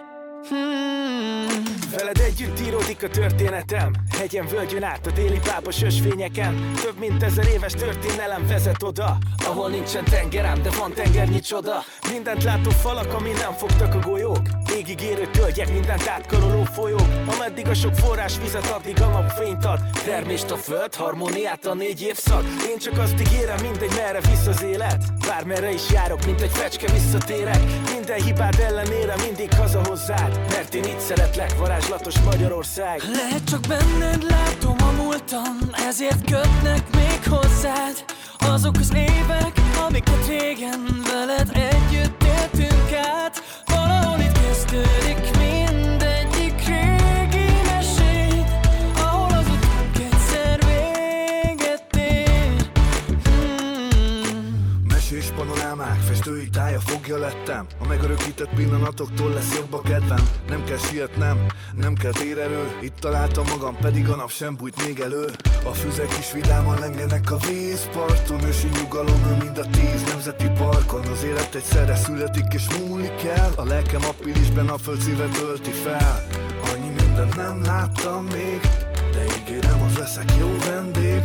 hmm. Veled együtt íródik a történetem. Hegyen, völgyön át a déli pápos ösvényeken Több mint ezer éves történelem vezet oda Ahol nincsen tengerem, de van tengernyi csoda Mindent látó falak, ami nem fogtak a golyók. Égig érő tölgyek, mindent átkaroló folyók. Ameddig a sok forrás vizet, addig a napfényt ad. Termést a föld, harmóniát a négy évszak. Én csak azt ígérem, mindegy merre visz az élet. Bármerre is járok, mint egy fecske visszatérek. Minden hibád ellenére mindig haza hozzád Mert én itt szeretlek, varázslatos Magyarország. Lehet csak benned látom a múltam Ezért kötnek még hozzád. Azok az évek, amiket régen veled együtt éltünk át Valahol itt kezdődik festői tája fogja lettem. A megörökített pillanatoktól lesz jobb a kedvem. Nem kell sietnem, nem kell térerő Itt találtam magam, pedig a nap sem bújt még elő. A füzek is vidáman lengenek a vízparton. Ősi nyugalom ő mind a tíz nemzeti parkon. Az élet egyszerre születik és múlik el. A lelkem appilisben a föld szívet ölti fel. Annyi mindent nem láttam még De ígérem, az leszek jó vendég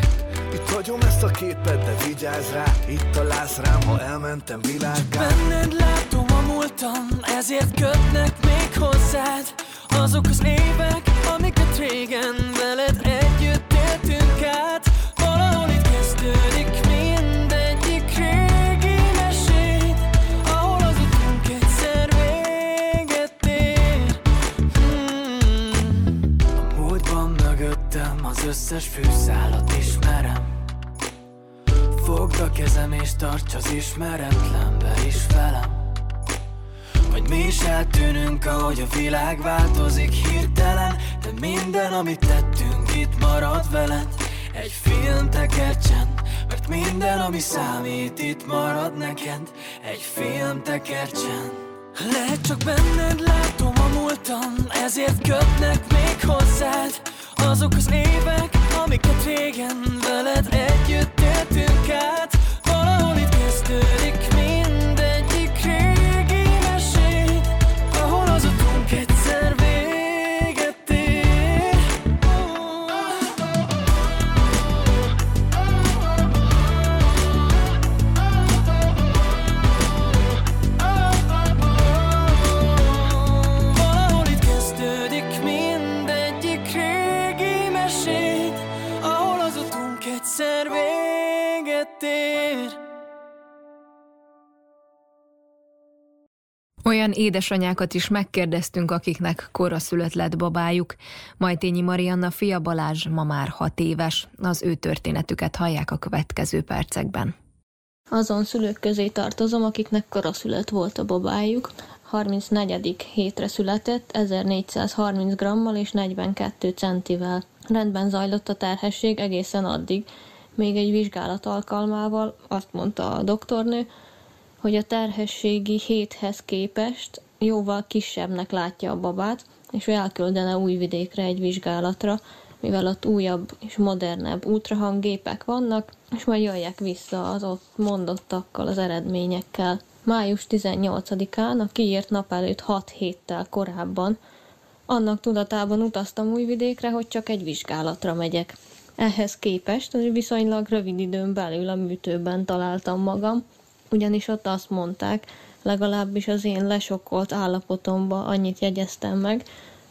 itt hagyom ezt a képet, de vigyázz rá Itt találsz rám, ha elmentem világgá Benned látom a múltam, ezért kötnek még hozzád. Azok az évek, amiket régen veled együtt éltünk át az összes fűszálat ismerem. Fogd a kezem és tarts az ismeretlenbe is velem. Hogy mi is eltűnünk, ahogy a világ változik hirtelen De minden, amit tettünk, itt marad veled. Egy film tekercsen, mert minden, ami számít, itt marad neked. Egy film tekercsen lehet csak benned látom a múltam Ezért kötnek még hozzád. Azok az évek, amiket régen veled együtt éltünk át Olyan édesanyákat is megkérdeztünk, akiknek koraszülött lett babájuk. Majtényi Marianna fia Balázs ma már hat éves. Az ő történetüket hallják a következő percekben. Azon szülők közé tartozom, akiknek koraszület volt a babájuk. 34. hétre született, 1430 grammal és 42 centivel. Rendben zajlott a terhesség egészen addig, még egy vizsgálat alkalmával azt mondta a doktornő, hogy a terhességi héthez képest jóval kisebbnek látja a babát, és ő elküldene újvidékre egy vizsgálatra, mivel ott újabb és modernebb ultrahanggépek vannak, és majd jöjjek vissza az ott mondottakkal, az eredményekkel. Május 18-án, a kiírt nap előtt 6 héttel korábban, annak tudatában utaztam újvidékre, hogy csak egy vizsgálatra megyek. Ehhez képest viszonylag rövid időn belül a műtőben találtam magam, ugyanis ott azt mondták, legalábbis az én lesokkolt állapotomba annyit jegyeztem meg,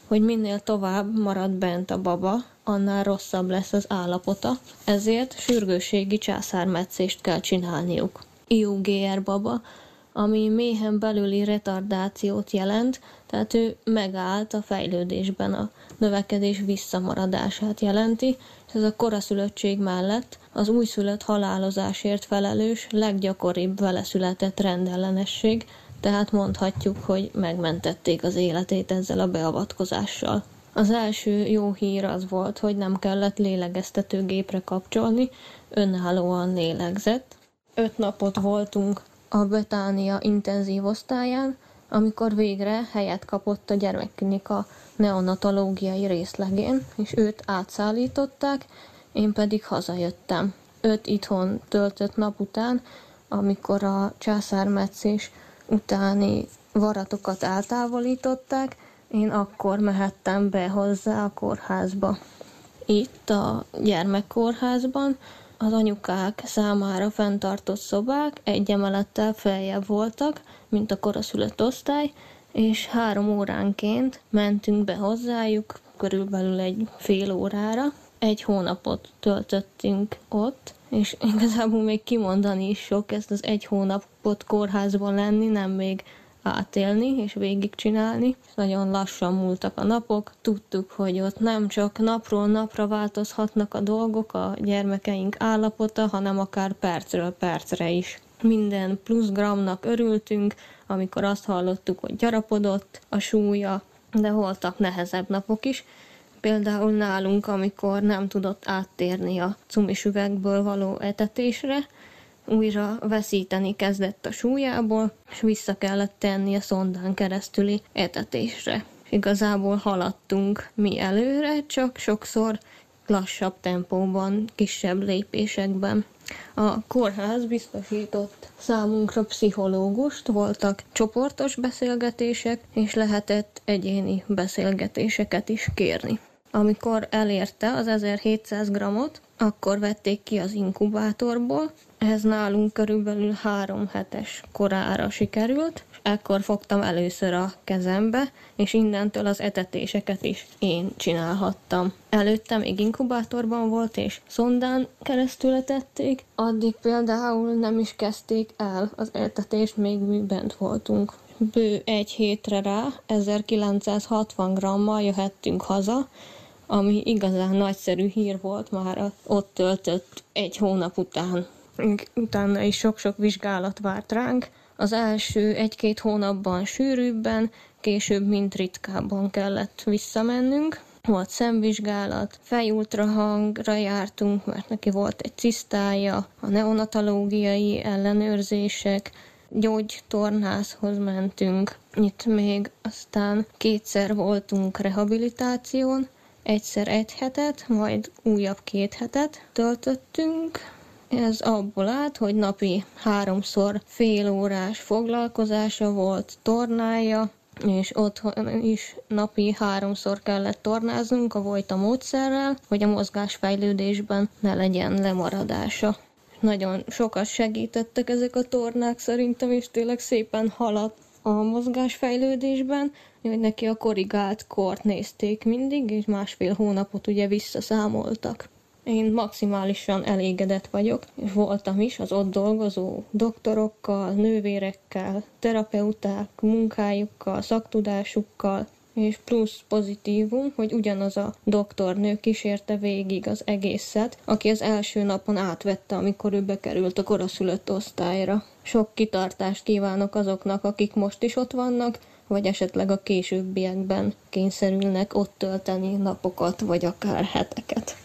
hogy minél tovább marad bent a baba, annál rosszabb lesz az állapota, ezért sürgősségi császármetszést kell csinálniuk. IUGR baba, ami méhen belüli retardációt jelent, tehát ő megállt a fejlődésben, a növekedés visszamaradását jelenti, ez a koraszülöttség mellett az újszülött halálozásért felelős, leggyakoribb vele született rendellenesség, tehát mondhatjuk, hogy megmentették az életét ezzel a beavatkozással. Az első jó hír az volt, hogy nem kellett lélegeztetőgépre kapcsolni, önállóan lélegzett. Öt napot voltunk a Betánia intenzív osztályán, amikor végre helyet kapott a gyermekklinika neonatológiai részlegén, és őt átszállították, én pedig hazajöttem. Öt itthon töltött nap után, amikor a császármetszés utáni varatokat eltávolították, én akkor mehettem be hozzá a kórházba. Itt a gyermekkórházban az anyukák számára fenntartott szobák egy emelettel feljebb voltak, mint a koraszülött osztály, és három óránként mentünk be hozzájuk, körülbelül egy fél órára. Egy hónapot töltöttünk ott, és igazából még kimondani is sok ezt az egy hónapot kórházban lenni, nem még átélni és végigcsinálni. Nagyon lassan múltak a napok, tudtuk, hogy ott nem csak napról napra változhatnak a dolgok, a gyermekeink állapota, hanem akár percről percre is. Minden plusz gramnak örültünk, amikor azt hallottuk, hogy gyarapodott a súlya, de voltak nehezebb napok is, például nálunk, amikor nem tudott áttérni a cumis üvegből való etetésre, újra veszíteni kezdett a súlyából, és vissza kellett tenni a szondán keresztüli etetésre. Igazából haladtunk mi előre, csak sokszor lassabb tempóban, kisebb lépésekben. A kórház biztosított számunkra pszichológust, voltak csoportos beszélgetések, és lehetett egyéni beszélgetéseket is kérni. Amikor elérte az 1700 grammot, akkor vették ki az inkubátorból, ez nálunk körülbelül három hetes korára sikerült, ekkor fogtam először a kezembe, és innentől az etetéseket is én csinálhattam. Előtte még inkubátorban volt, és szondán keresztül etették, addig például nem is kezdték el az etetést, még mi bent voltunk. Bő egy hétre rá, 1960 grammal jöhettünk haza, ami igazán nagyszerű hír volt már ott töltött egy hónap után. Utána is sok-sok vizsgálat várt ránk. Az első egy-két hónapban sűrűbben, később mint ritkábban kellett visszamennünk. Volt szemvizsgálat, fejultrahangra jártunk, mert neki volt egy cisztája, a neonatológiai ellenőrzések, gyógytornászhoz mentünk. Itt még aztán kétszer voltunk rehabilitáción, egyszer egy hetet, majd újabb két hetet töltöttünk. Ez abból állt, hogy napi háromszor fél órás foglalkozása volt, tornája, és otthon is napi háromszor kellett tornáznunk a Vojta módszerrel, hogy a mozgásfejlődésben ne legyen lemaradása. Nagyon sokat segítettek ezek a tornák szerintem, és tényleg szépen haladt a mozgásfejlődésben, hogy neki a korrigált kort nézték mindig, és másfél hónapot ugye visszaszámoltak. Én maximálisan elégedett vagyok, és voltam is az ott dolgozó doktorokkal, nővérekkel, terapeuták, munkájukkal, szaktudásukkal, és plusz pozitívum, hogy ugyanaz a doktornő kísérte végig az egészet, aki az első napon átvette, amikor ő bekerült a koraszülött osztályra. Sok kitartást kívánok azoknak, akik most is ott vannak, vagy esetleg a későbbiekben kényszerülnek ott tölteni napokat, vagy akár heteket.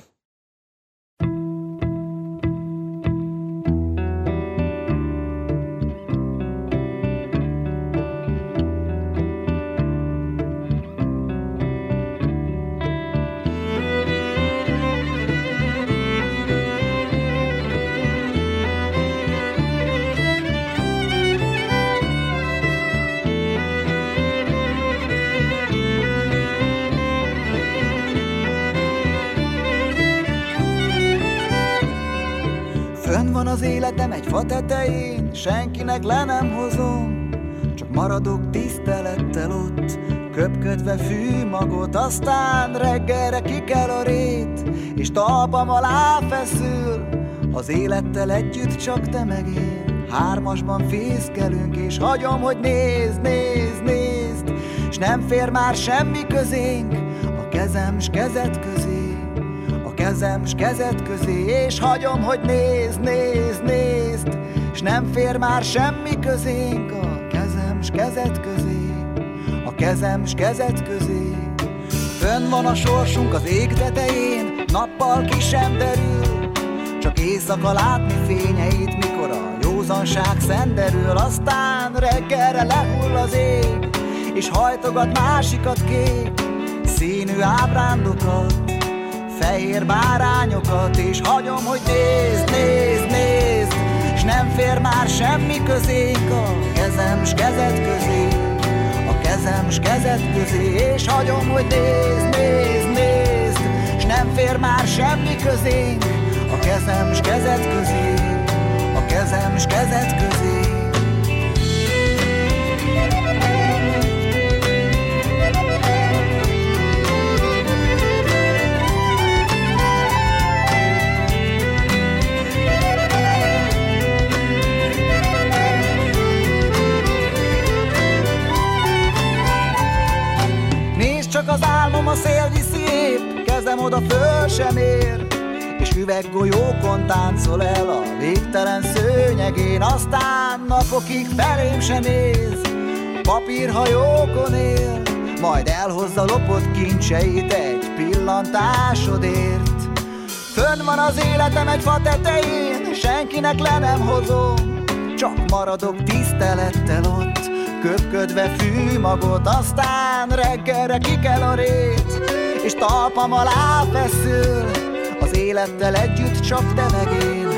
Fa tetején, senkinek le nem hozom, csak maradok tisztelettel ott, köpködve fű magot, aztán reggelre kikel a rét, és talpam alá feszül, az élettel együtt csak te meg én. hármasban fészkelünk, és hagyom, hogy nézd, nézd, nézd, s nem fér már semmi közénk, a kezem s kezed közé, a kezem s kezed közé, és hagyom, hogy nézd, nézd, nézd, s nem fér már semmi közénk, a kezem s kezed közé, a kezem s kezed közé. Fönn van a sorsunk az ég tetején, nappal ki sem derül, csak éjszaka látni fényeit, mikor a józanság szenderül, aztán reggelre lehull az ég, és hajtogat másikat kék, színű ábrándokat, fehér bárányokat, és hagyom, hogy nézd, nézd, nézd, és nem fér már semmi közénk a kezem s kezed közé, a kezem s kezed közé, és hagyom, hogy nézd, nézd, nézd, és nem fér már semmi közénk a kezem s kezed közé, a kezem s kezed közé. Álmom a szél viszi épp, kezem oda föl sem ér, és üveggolyókon táncol el a végtelen szőnyegén, aztán napokig felém sem néz, papírhajókon él, majd elhozza lopott kincseit egy pillantásodért. Fönn van az életem egy fa tetején, senkinek le nem hozom, csak maradok tisztelettel ott Köpködve fű magot, aztán reggelre ki kell a rét És talpam alá feszül. Az élettel együtt csak te meg én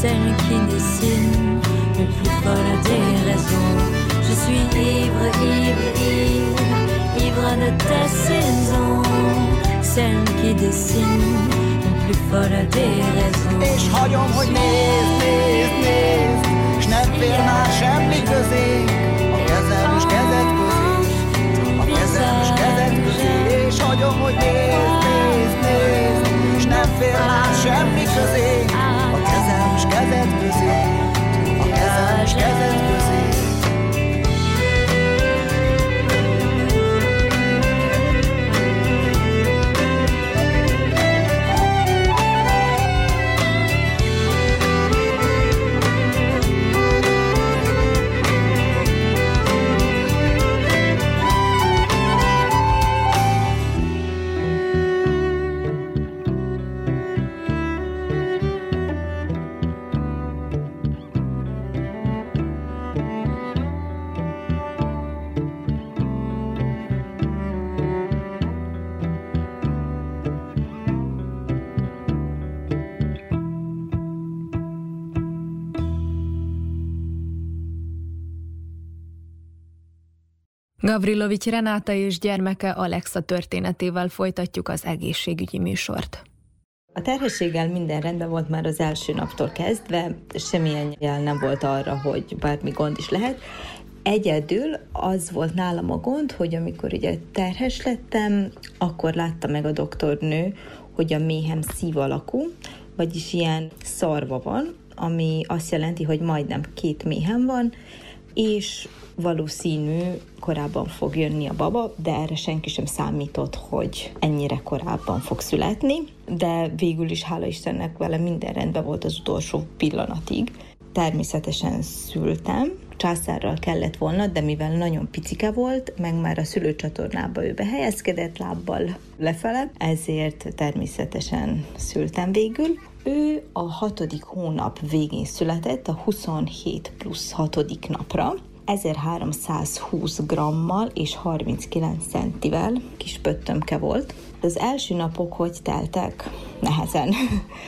celle qui dessine le plus folle des raisons. Je suis ivre, ivre, ivre, ivre de tes saisons, celle qui dessine le plus folle des raisons. És hagyom, hogy s nem fér már semmi közé, a közé, a kezed közé, és kezed Gavrilovics Renáta és gyermeke Alexa történetével folytatjuk az egészségügyi műsort. A terhességgel minden rendben volt már az első naptól kezdve, semmilyen jel nem volt arra, hogy bármi gond is lehet. Egyedül az volt nálam a gond, hogy amikor ugye terhes lettem, akkor látta meg a doktornő, hogy a méhem szív alakú, vagyis ilyen szarva van, ami azt jelenti, hogy majdnem két méhem van, és valószínű korábban fog jönni a baba, de erre senki sem számított, hogy ennyire korábban fog születni, de végül is hála Istennek vele minden rendben volt az utolsó pillanatig. Természetesen szültem, császárral kellett volna, de mivel nagyon picike volt, meg már a szülőcsatornába ő behelyezkedett lábbal lefele, ezért természetesen szültem végül. Ő a hatodik hónap végén született, a 27 plusz hatodik napra, 1320 grammal és 39 centivel, kis pöttömke volt. Az első napok hogy teltek? Nehezen.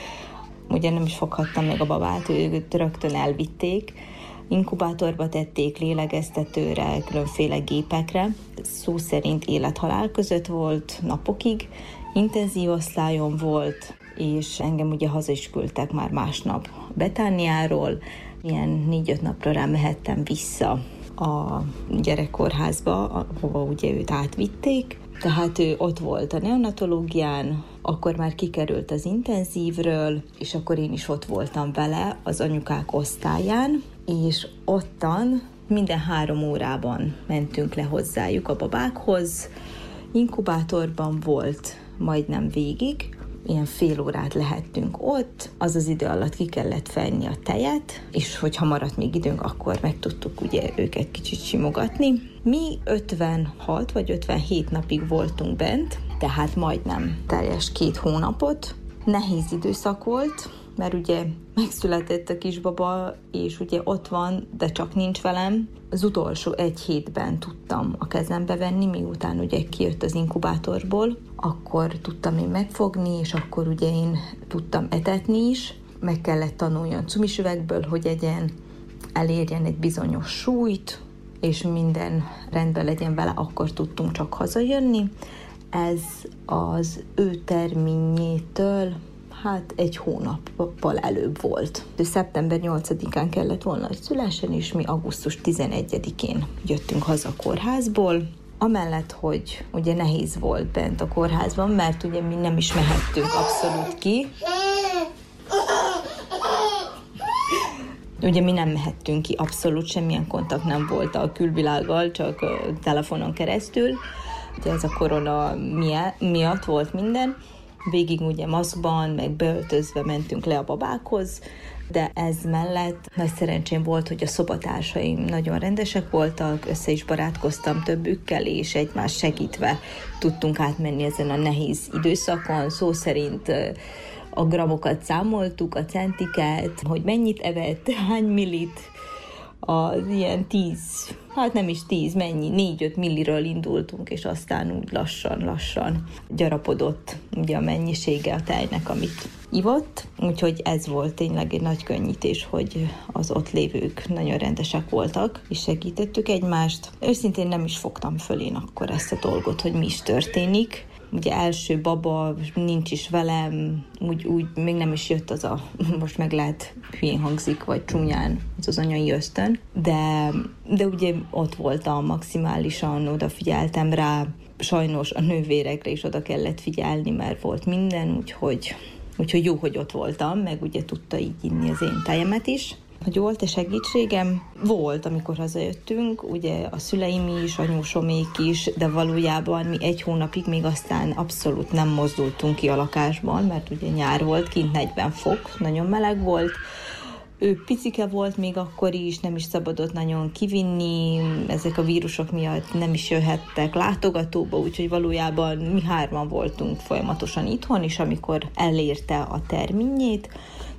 Ugye nem is foghattam meg a babát, őt rögtön elvitték, inkubátorba tették, lélegeztetőre, különféle gépekre. Szó szerint élethalál között volt napokig, intenzív osztályon volt, és engem ugye haza is küldtek már másnap Betániáról. Ilyen négy-öt napra rá mehettem vissza a gyerekkórházba, ahova ugye őt átvitték, tehát ő ott volt a neonatológián, akkor már kikerült az intenzívről, és akkor én is ott voltam vele az anyukák osztályán, és ottan minden három órában mentünk le hozzájuk a babákhoz. Inkubátorban volt majdnem végig, ilyen fél órát lehettünk ott, az az idő alatt ki kellett fenni a tejet, és hogyha maradt még időnk, akkor meg tudtuk ugye őket kicsit simogatni. Mi 56 vagy 57 napig voltunk bent, tehát majdnem teljes két hónapot. Nehéz időszak volt, mert ugye megszületett a kisbaba, és ugye ott van, de csak nincs velem. Az utolsó egy hétben tudtam a kezembe venni, miután ugye kijött az inkubátorból, akkor tudtam én megfogni, és akkor ugye én tudtam etetni is, meg kellett tanuljon cumisüvegből, hogy egyen, elérjen egy bizonyos súlyt, és minden rendben legyen vele, akkor tudtunk csak hazajönni. Ez az ő terményétől hát egy hónappal előbb volt. De szeptember 8-án kellett volna, hogy szülessen, és mi augusztus 11-én jöttünk haza a kórházból, Amellett, hogy ugye nehéz volt bent a kórházban, mert ugye mi nem is mehettünk abszolút ki. Ugye mi nem mehettünk ki, abszolút semmilyen kontakt nem volt a külvilággal, csak telefonon keresztül. Ugye ez a korona miatt volt minden, Végig ugye maszkban, meg beöltözve mentünk le a babákhoz, de ez mellett nagy szerencsém volt, hogy a szobatársaim nagyon rendesek voltak, össze is barátkoztam többükkel, és egymást segítve tudtunk átmenni ezen a nehéz időszakon. Szó szerint a gramokat számoltuk, a centiket, hogy mennyit evett, hány millit, az ilyen tíz, hát nem is tíz, mennyi, négy-öt milliről indultunk, és aztán úgy lassan-lassan gyarapodott ugye a mennyisége a tejnek, amit ivott, úgyhogy ez volt tényleg egy nagy könnyítés, hogy az ott lévők nagyon rendesek voltak, és segítettük egymást. Őszintén nem is fogtam föl én akkor ezt a dolgot, hogy mi is történik, ugye első baba, nincs is velem, úgy, úgy még nem is jött az a, most meg lehet hülyén hangzik, vagy csúnyán az az anyai ösztön, de, de ugye ott voltam maximálisan, odafigyeltem rá, sajnos a nővérekre is oda kellett figyelni, mert volt minden, úgyhogy, úgyhogy jó, hogy ott voltam, meg ugye tudta így inni az én tejemet is hogy volt-e segítségem? Volt, amikor hazajöttünk, ugye a szüleim is, anyósomék is, de valójában mi egy hónapig még aztán abszolút nem mozdultunk ki a lakásban, mert ugye nyár volt, kint 40 fok, nagyon meleg volt, ő picike volt még akkor is, nem is szabadott nagyon kivinni, ezek a vírusok miatt nem is jöhettek látogatóba, úgyhogy valójában mi hárman voltunk folyamatosan itthon, és amikor elérte a terményét,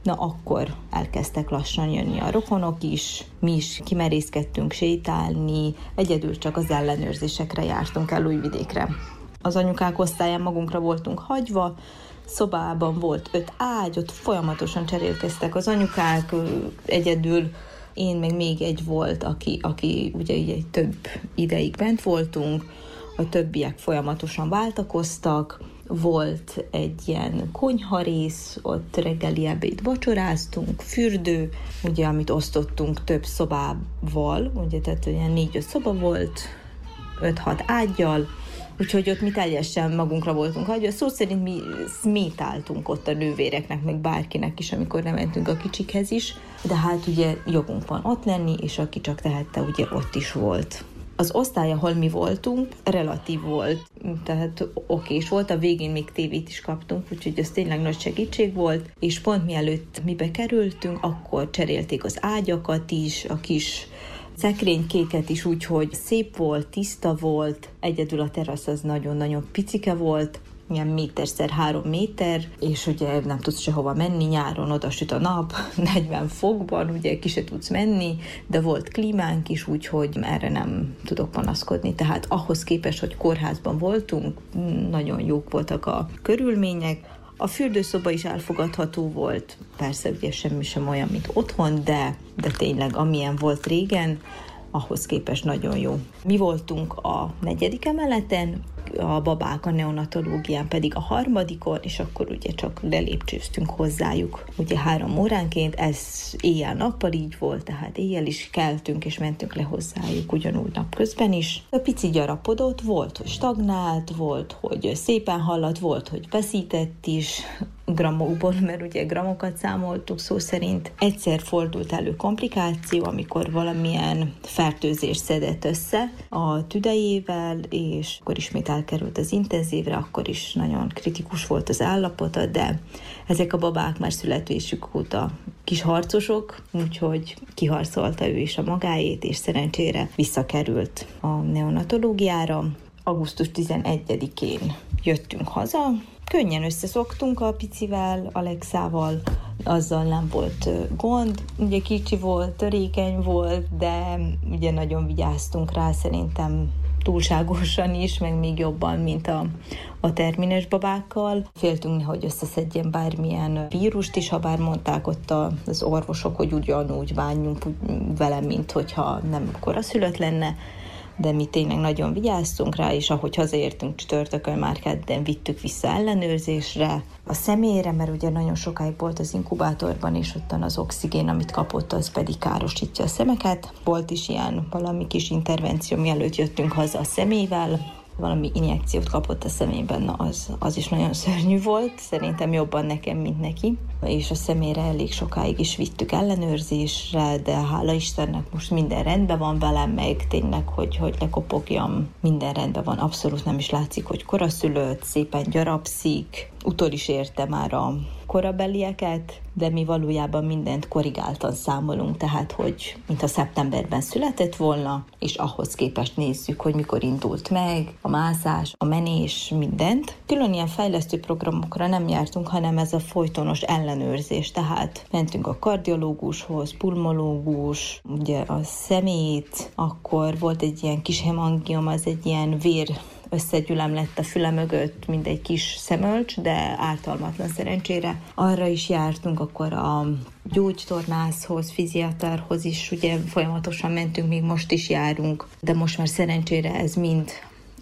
Na akkor elkezdtek lassan jönni a rokonok is, mi is kimerészkedtünk sétálni, egyedül csak az ellenőrzésekre jártunk el Újvidékre. Az anyukák osztályán magunkra voltunk hagyva, szobában volt öt ágy, ott folyamatosan cserélkeztek az anyukák, egyedül én meg még egy volt, aki, aki ugye, ugye több ideig bent voltunk, a többiek folyamatosan váltakoztak, volt egy ilyen konyharész, ott reggeli ebéd vacsoráztunk, fürdő, ugye, amit osztottunk több szobával, ugye, tehát olyan négy-öt szoba volt, öt-hat ágyjal, úgyhogy ott mi teljesen magunkra voltunk hagyva. Szó szerint mi szmétáltunk ott a nővéreknek, meg bárkinek is, amikor nem mentünk a kicsikhez is, de hát ugye jogunk van ott lenni, és aki csak tehette, ugye ott is volt. Az osztály, ahol mi voltunk, relatív volt, tehát okés volt, a végén még tévét is kaptunk, úgyhogy ez tényleg nagy segítség volt, és pont mielőtt mi bekerültünk, akkor cserélték az ágyakat is, a kis szekrénykéket is úgy, hogy szép volt, tiszta volt, egyedül a terasz az nagyon-nagyon picike volt, ilyen méterszer három méter, és ugye nem tudsz sehova menni, nyáron oda süt a nap, 40 fokban, ugye ki se tudsz menni, de volt klímánk is, úgyhogy erre nem tudok panaszkodni. Tehát ahhoz képest, hogy kórházban voltunk, nagyon jók voltak a körülmények, A fürdőszoba is elfogadható volt, persze ugye semmi sem olyan, mint otthon, de, de tényleg amilyen volt régen, ahhoz képest nagyon jó. Mi voltunk a negyedik emeleten, a babák a neonatológián pedig a harmadikon, és akkor ugye csak lelépcsőztünk hozzájuk. Ugye három óránként, ez éjjel-nappal így volt, tehát éjjel is keltünk és mentünk le hozzájuk, ugyanúgy napközben is. A pici gyarapodott, volt, hogy stagnált, volt, hogy szépen halladt, volt, hogy veszített is, gramokból, mert ugye gramokat számoltuk szó szerint. Egyszer fordult elő komplikáció, amikor valamilyen fertőzés szedett össze a tüdejével, és akkor ismét elkerült az intenzívre, akkor is nagyon kritikus volt az állapota, de ezek a babák már születésük óta kis harcosok, úgyhogy kiharcolta ő is a magáét, és szerencsére visszakerült a neonatológiára. Augusztus 11-én jöttünk haza, könnyen összeszoktunk a picivel, Alexával, azzal nem volt gond. Ugye kicsi volt, törékeny volt, de ugye nagyon vigyáztunk rá, szerintem túlságosan is, meg még jobban, mint a, a termines babákkal. Féltünk, hogy összeszedjen bármilyen vírust is, ha bár mondták ott az orvosok, hogy ugyanúgy bánjunk vele, mint hogyha nem koraszülött lenne de mi tényleg nagyon vigyáztunk rá, és ahogy hazaértünk csütörtökön, már kedden vittük vissza ellenőrzésre, a személyre, mert ugye nagyon sokáig volt az inkubátorban, és ottan az oxigén, amit kapott, az pedig károsítja a szemeket. Volt is ilyen valami kis intervenció, mielőtt jöttünk haza a személyvel, valami injekciót kapott a szemében, na az, az is nagyon szörnyű volt, szerintem jobban nekem, mint neki, és a szemére elég sokáig is vittük ellenőrzésre, de hála Istennek most minden rendben van velem, meg tényleg, hogy, hogy lekopogjam, minden rendben van, abszolút nem is látszik, hogy koraszülött, szépen gyarapszik, utol is érte már a korabelieket, de mi valójában mindent korrigáltan számolunk, tehát hogy mintha szeptemberben született volna, és ahhoz képest nézzük, hogy mikor indult meg, a mászás, a menés, mindent. Külön ilyen fejlesztő programokra nem jártunk, hanem ez a folytonos ellenőrzés, tehát mentünk a kardiológushoz, pulmológus, ugye a szemét, akkor volt egy ilyen kis hemangiom, az egy ilyen vér összegyülem lett a füle mögött, mint egy kis szemölcs, de ártalmatlan szerencsére. Arra is jártunk akkor a gyógytornászhoz, fiziaterhoz is, ugye folyamatosan mentünk, még most is járunk, de most már szerencsére ez mind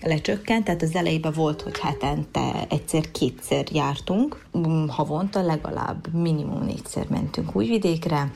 lecsökkent, tehát az elejében volt, hogy hetente egyszer-kétszer jártunk, havonta legalább minimum négyszer mentünk újvidékre,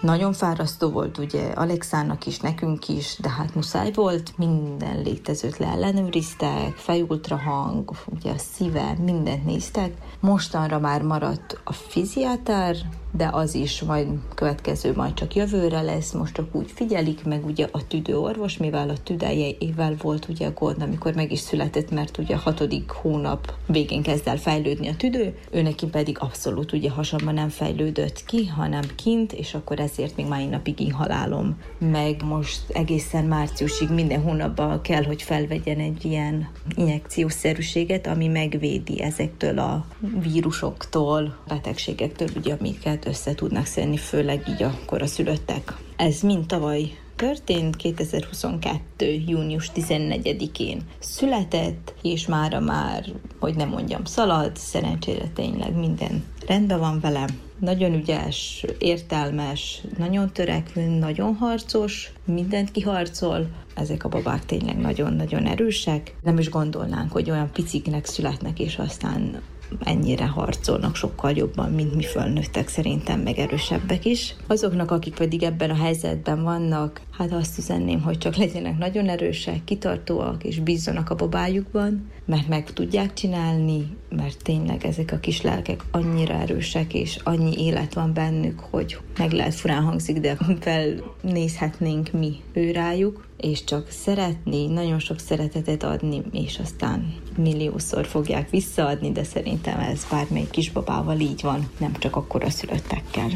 nagyon fárasztó volt ugye Alexának is, nekünk is, de hát muszáj volt, minden létezőt leellenőriztek, fejultrahang, ugye a szíve, mindent néztek. Mostanra már maradt a fiziáter, de az is majd következő majd csak jövőre lesz, most csak úgy figyelik meg ugye a tüdőorvos, mivel a tüdejével volt ugye a gond, amikor meg is született, mert ugye a hatodik hónap végén kezd el fejlődni a tüdő, ő neki pedig abszolút ugye hasonban nem fejlődött ki, hanem kint, és akkor ezért még mai napig inhalálom. Meg most egészen márciusig minden hónapban kell, hogy felvegyen egy ilyen injekciószerűséget, ami megvédi ezektől a vírusoktól, betegségektől, ugye, amiket össze tudnak szedni, főleg így a koraszülöttek. Ez mind tavaly történt 2022. június 14-én született, és mára már, hogy nem mondjam, szalad, szerencsére tényleg minden rendben van vele. Nagyon ügyes, értelmes, nagyon törekvő, nagyon harcos, mindent kiharcol. Ezek a babák tényleg nagyon-nagyon erősek. Nem is gondolnánk, hogy olyan piciknek születnek, és aztán ennyire harcolnak sokkal jobban, mint mi fölnőttek szerintem, meg erősebbek is. Azoknak, akik pedig ebben a helyzetben vannak, hát azt üzenném, hogy csak legyenek nagyon erősek, kitartóak, és bízzanak a babájukban, mert meg tudják csinálni, mert tényleg ezek a kis lelkek annyira erősek, és annyi élet van bennük, hogy meg lehet furán hangzik, de felnézhetnénk mi ő rájuk, és csak szeretni, nagyon sok szeretetet adni, és aztán milliószor fogják visszaadni, de szerintem ez bármelyik kisbabával így van, nem csak akkor a szülöttekkel.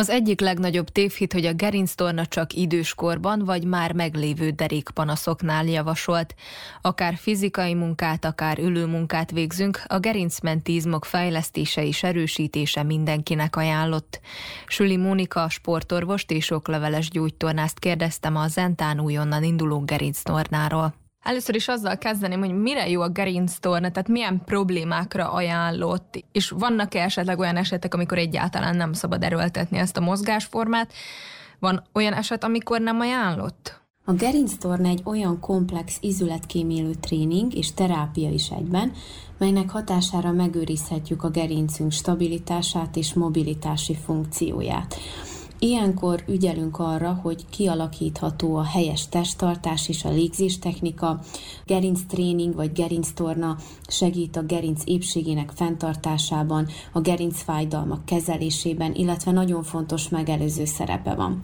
Az egyik legnagyobb tévhit, hogy a gerinctorna csak időskorban vagy már meglévő derékpanaszoknál javasolt. Akár fizikai munkát, akár ülőmunkát végzünk, a gerincmenti izmok fejlesztése és erősítése mindenkinek ajánlott. Süli Mónika, sportorvost és okleveles gyógytornást kérdeztem a Zentán újonnan induló gerinctornáról. Először is azzal kezdeném, hogy mire jó a gerinctorna, tehát milyen problémákra ajánlott, és vannak-e esetleg olyan esetek, amikor egyáltalán nem szabad erőltetni ezt a mozgásformát, van olyan eset, amikor nem ajánlott? A gerinctorna egy olyan komplex izületkémélő tréning és terápia is egyben, melynek hatására megőrizhetjük a gerincünk stabilitását és mobilitási funkcióját. Ilyenkor ügyelünk arra, hogy kialakítható a helyes testtartás és a légzés technika, gerinc tréning vagy gerinc torna segít a gerinc épségének fenntartásában, a gerinc fájdalmak kezelésében, illetve nagyon fontos megelőző szerepe van.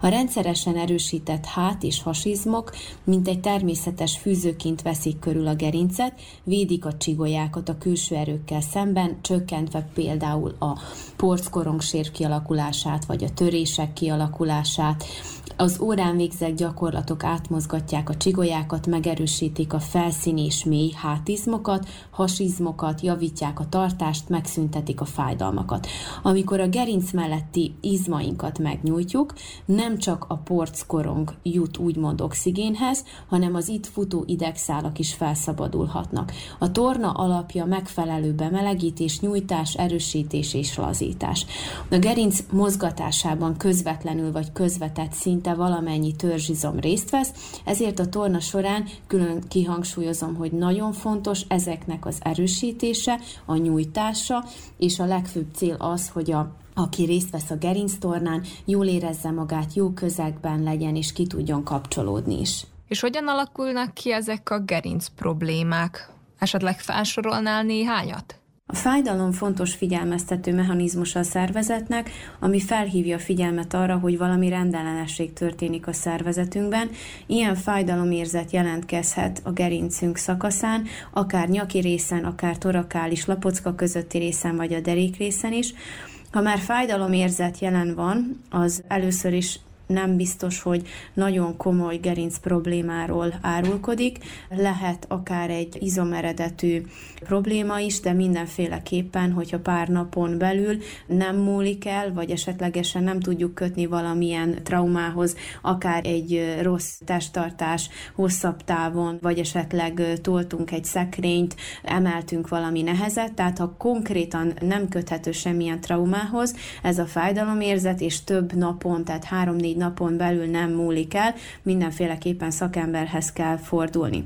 A rendszeresen erősített hát és hasizmok, mint egy természetes fűzőként veszik körül a gerincet, védik a csigolyákat a külső erőkkel szemben, csökkentve például a porckorongsér kialakulását vagy a törés törések kialakulását, az órán végzett gyakorlatok átmozgatják a csigolyákat, megerősítik a felszíni és mély hátizmokat, hasizmokat, javítják a tartást, megszüntetik a fájdalmakat. Amikor a gerinc melletti izmainkat megnyújtjuk, nem csak a porckorong jut úgymond oxigénhez, hanem az itt futó idegszálak is felszabadulhatnak. A torna alapja megfelelő bemelegítés, nyújtás, erősítés és lazítás. A gerinc mozgatásában közvetlenül vagy közvetett szint szinte valamennyi törzsizom részt vesz, ezért a torna során külön kihangsúlyozom, hogy nagyon fontos ezeknek az erősítése, a nyújtása, és a legfőbb cél az, hogy a aki részt vesz a gerinctornán, jól érezze magát, jó közegben legyen, és ki tudjon kapcsolódni is. És hogyan alakulnak ki ezek a gerinc problémák? Esetleg felsorolnál néhányat? A fájdalom fontos figyelmeztető mechanizmus a szervezetnek, ami felhívja a figyelmet arra, hogy valami rendellenesség történik a szervezetünkben. Ilyen fájdalomérzet jelentkezhet a gerincünk szakaszán, akár nyaki részen, akár torakális lapocka közötti részen, vagy a derék részen is. Ha már fájdalomérzet jelen van, az először is nem biztos, hogy nagyon komoly gerinc problémáról árulkodik. Lehet akár egy izomeredetű probléma is, de mindenféleképpen, hogyha pár napon belül nem múlik el, vagy esetlegesen nem tudjuk kötni valamilyen traumához, akár egy rossz testtartás hosszabb távon, vagy esetleg toltunk egy szekrényt, emeltünk valami nehezet, tehát ha konkrétan nem köthető semmilyen traumához, ez a fájdalomérzet, és több napon, tehát három-négy napon belül nem múlik el, mindenféleképpen szakemberhez kell fordulni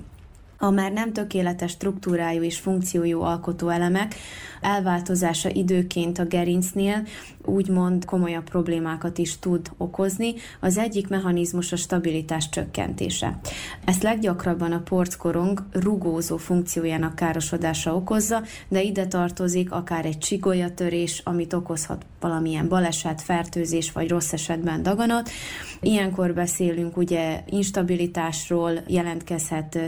a már nem tökéletes struktúrájú és funkciójú alkotóelemek elváltozása időként a gerincnél úgymond komolyabb problémákat is tud okozni. Az egyik mechanizmus a stabilitás csökkentése. Ezt leggyakrabban a porckorong rugózó funkciójának károsodása okozza, de ide tartozik akár egy csigolyatörés, amit okozhat valamilyen baleset, fertőzés vagy rossz esetben daganat. Ilyenkor beszélünk ugye instabilitásról, jelentkezhet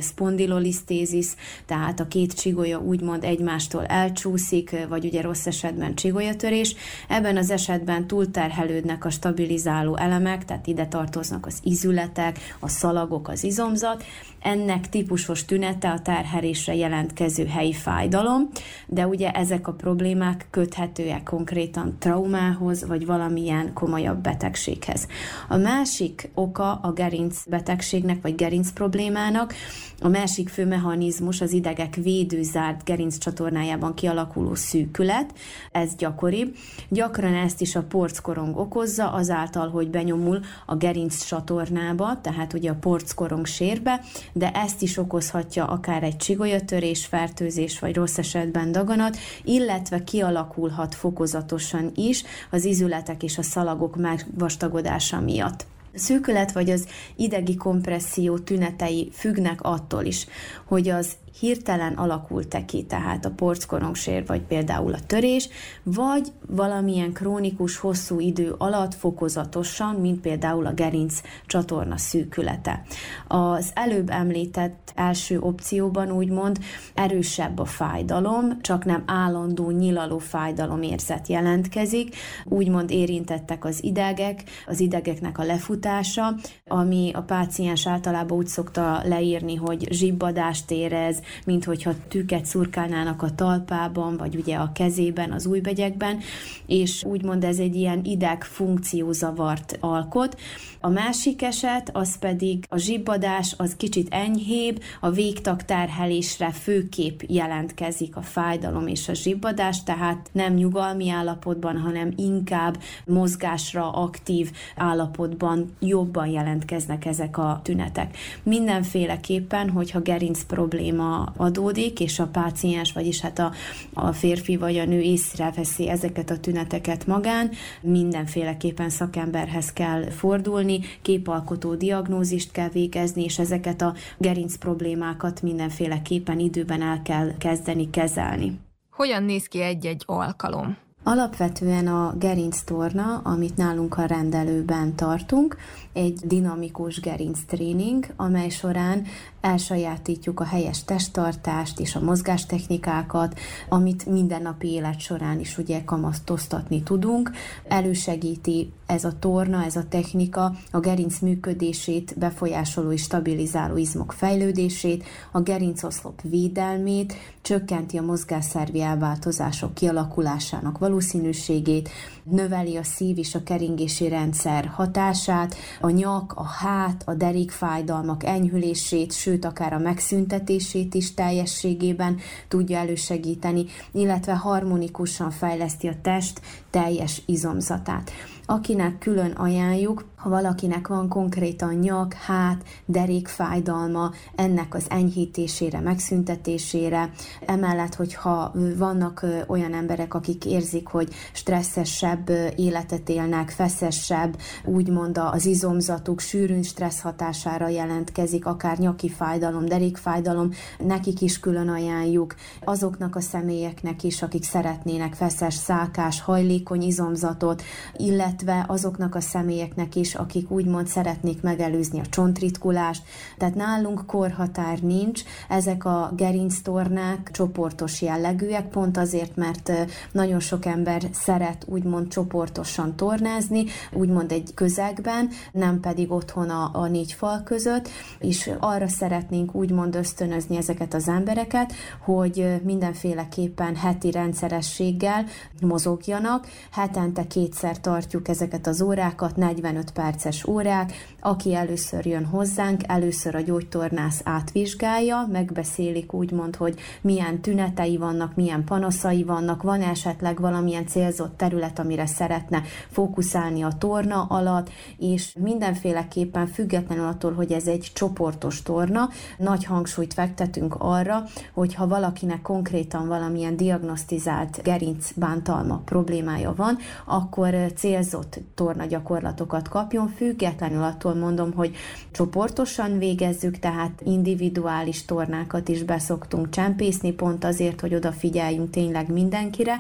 spondylolisztézis, tehát a két csigolya úgymond egymástól elcsúszik, vagy ugye rossz esetben csigolyatörés. Ebben az esetben túlterhelődnek a stabilizáló elemek, tehát ide tartoznak az izületek, a szalagok, az izomzat. Ennek típusos tünete a terhelésre jelentkező helyi fájdalom, de ugye ezek a problémák köthetőek konkrétan traumához, vagy valamilyen komolyabb betegséghez. A másik oka a gerinc betegségnek, vagy gerinc problémának, a másik fő mechanizmus az idegek védőzárt gerinc csatornájában kialakuló szűkület, ez gyakori. Gyakran ezt is a porckorong okozza, azáltal, hogy benyomul a gerinc csatornába, tehát ugye a porckorong sérbe, de ezt is okozhatja akár egy csigolyatörés, fertőzés vagy rossz esetben daganat, illetve kialakulhat fokozatosan is az izületek és a szalagok megvastagodása miatt. Szűkület vagy az idegi kompresszió tünetei függnek attól is, hogy az hirtelen alakult-e ki, tehát a porckorongsér, vagy például a törés, vagy valamilyen krónikus, hosszú idő alatt fokozatosan, mint például a gerinc csatorna szűkülete. Az előbb említett első opcióban úgymond erősebb a fájdalom, csak nem állandó nyilaló fájdalom érzet jelentkezik, úgymond érintettek az idegek, az idegeknek a lefutása, ami a páciens általában úgy szokta leírni, hogy zsibbadást érez, mint hogyha tüket szurkálnának a talpában, vagy ugye a kezében, az újbegyekben, és úgymond ez egy ilyen ideg funkciózavart alkot. A másik eset, az pedig a zsibbadás, az kicsit enyhébb, a végtag terhelésre főkép jelentkezik a fájdalom és a zsibbadás, tehát nem nyugalmi állapotban, hanem inkább mozgásra aktív állapotban jobban jelentkeznek ezek a tünetek. Mindenféleképpen, hogyha gerinc probléma adódik, és a páciens, vagyis hát a, a férfi vagy a nő észreveszi ezeket a tüneteket magán, mindenféleképpen szakemberhez kell fordulni, képalkotó diagnózist kell végezni, és ezeket a gerinc problémákat mindenféleképpen időben el kell kezdeni kezelni. Hogyan néz ki egy-egy alkalom? Alapvetően a gerinc torna, amit nálunk a rendelőben tartunk, egy dinamikus gerinc tréning, amely során elsajátítjuk a helyes testtartást és a mozgástechnikákat, amit mindennapi élet során is ugye kamasztoztatni tudunk. Elősegíti ez a torna, ez a technika a gerinc működését, befolyásoló és stabilizáló izmok fejlődését, a gerincoszlop védelmét, csökkenti a mozgásszervi elváltozások kialakulásának valószínűségét, növeli a szív és a keringési rendszer hatását, a nyak, a hát, a derékfájdalmak enyhülését, sőt akár a megszüntetését is teljességében tudja elősegíteni, illetve harmonikusan fejleszti a test teljes izomzatát. Akinek külön ajánljuk, ha valakinek van konkrétan nyak, hát, derékfájdalma, ennek az enyhítésére, megszüntetésére, emellett, hogyha vannak olyan emberek, akik érzik, hogy stresszesebb életet élnek, feszesebb, úgymond az izomzatuk sűrűn stressz hatására jelentkezik, akár nyaki fájdalom, derékfájdalom, nekik is külön ajánljuk, azoknak a személyeknek is, akik szeretnének feszes, szálkás, hajlékony izomzatot, illetve azoknak a személyeknek is, akik úgymond szeretnék megelőzni a csontritkulást. Tehát nálunk korhatár nincs, ezek a gerinctornák csoportos jellegűek, pont azért, mert nagyon sok ember szeret úgymond csoportosan tornázni, úgymond egy közegben, nem pedig otthon a, a négy fal között, és arra szeretnénk úgymond ösztönözni ezeket az embereket, hogy mindenféleképpen heti rendszerességgel mozogjanak, hetente kétszer tartjuk ezeket az órákat, 45 perces órák, aki először jön hozzánk, először a gyógytornász átvizsgálja, megbeszélik úgymond, hogy milyen tünetei vannak, milyen panaszai vannak, van esetleg valamilyen célzott terület, amire szeretne fókuszálni a torna alatt, és mindenféleképpen függetlenül attól, hogy ez egy csoportos torna, nagy hangsúlyt fektetünk arra, hogy ha valakinek konkrétan valamilyen diagnosztizált gerincbántalma problémája van, akkor célzott torna gyakorlatokat kapjon, függetlenül attól mondom, hogy csoportosan végezzük, tehát individuális tornákat is beszoktunk csempészni, pont azért, hogy odafigyeljünk tényleg mindenkire,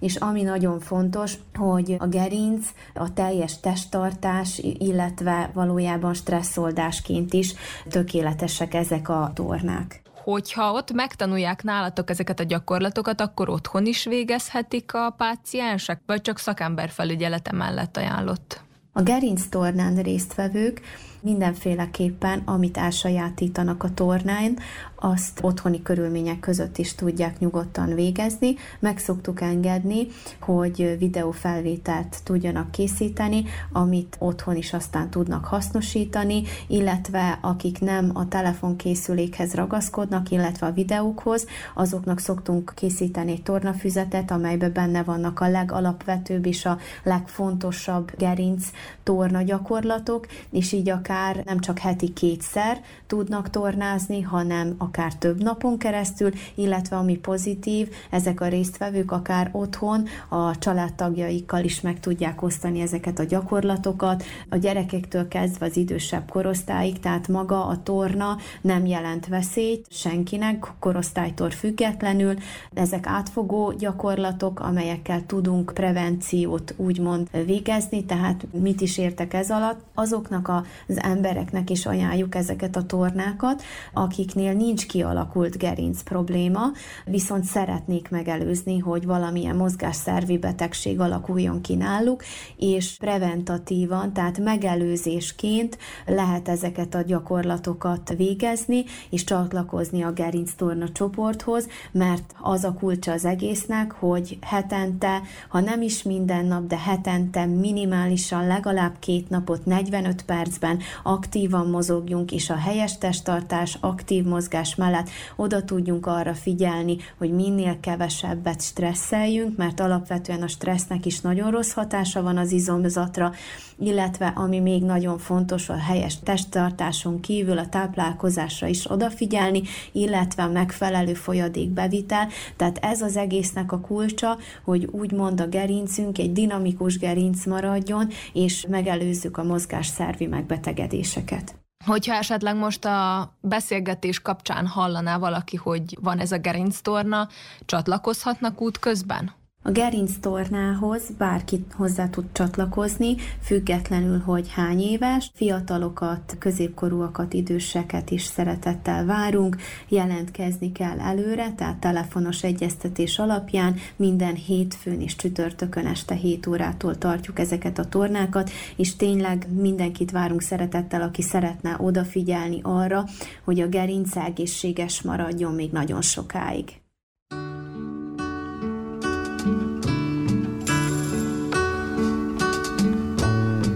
és ami nagyon fontos, hogy a gerinc, a teljes testtartás, illetve valójában stresszoldásként is tökéletesek ezek a tornák hogyha ott megtanulják nálatok ezeket a gyakorlatokat, akkor otthon is végezhetik a páciensek, vagy csak szakember felügyelete mellett ajánlott? A gerinc tornán résztvevők mindenféleképpen, amit elsajátítanak a tornán, azt otthoni körülmények között is tudják nyugodtan végezni. Meg szoktuk engedni, hogy videófelvételt tudjanak készíteni, amit otthon is aztán tudnak hasznosítani, illetve akik nem a telefonkészülékhez ragaszkodnak, illetve a videókhoz, azoknak szoktunk készíteni egy tornafüzetet, amelyben benne vannak a legalapvetőbb és a legfontosabb gerinc torna gyakorlatok, és így akár nem csak heti kétszer tudnak tornázni, hanem a akár több napon keresztül, illetve ami pozitív, ezek a résztvevők akár otthon a családtagjaikkal is meg tudják osztani ezeket a gyakorlatokat, a gyerekektől kezdve az idősebb korosztályig, tehát maga a torna nem jelent veszélyt senkinek, korosztálytól függetlenül. Ezek átfogó gyakorlatok, amelyekkel tudunk prevenciót úgymond végezni, tehát mit is értek ez alatt? Azoknak az embereknek is ajánljuk ezeket a tornákat, akiknél nincs kialakult gerinc probléma, viszont szeretnék megelőzni, hogy valamilyen mozgásszervi betegség alakuljon ki náluk, és preventatívan, tehát megelőzésként lehet ezeket a gyakorlatokat végezni, és csatlakozni a gerinc torna csoporthoz, mert az a kulcsa az egésznek, hogy hetente, ha nem is minden nap, de hetente minimálisan legalább két napot 45 percben aktívan mozogjunk, és a helyes testtartás, aktív mozgás mellett oda tudjunk arra figyelni, hogy minél kevesebbet stresszeljünk, mert alapvetően a stressznek is nagyon rossz hatása van az izomzatra, illetve ami még nagyon fontos, a helyes testtartáson kívül a táplálkozásra is odafigyelni, illetve a megfelelő folyadékbevitel. Tehát ez az egésznek a kulcsa, hogy úgymond a gerincünk egy dinamikus gerinc maradjon, és megelőzzük a mozgásszervi megbetegedéseket. Hogyha esetleg most a beszélgetés kapcsán hallaná valaki, hogy van ez a gerinctorna, csatlakozhatnak út közben? A gerinc tornához bárki hozzá tud csatlakozni, függetlenül, hogy hány éves. Fiatalokat, középkorúakat, időseket is szeretettel várunk, jelentkezni kell előre, tehát telefonos egyeztetés alapján minden hétfőn és csütörtökön este 7 órától tartjuk ezeket a tornákat, és tényleg mindenkit várunk szeretettel, aki szeretne odafigyelni arra, hogy a gerinc egészséges maradjon még nagyon sokáig.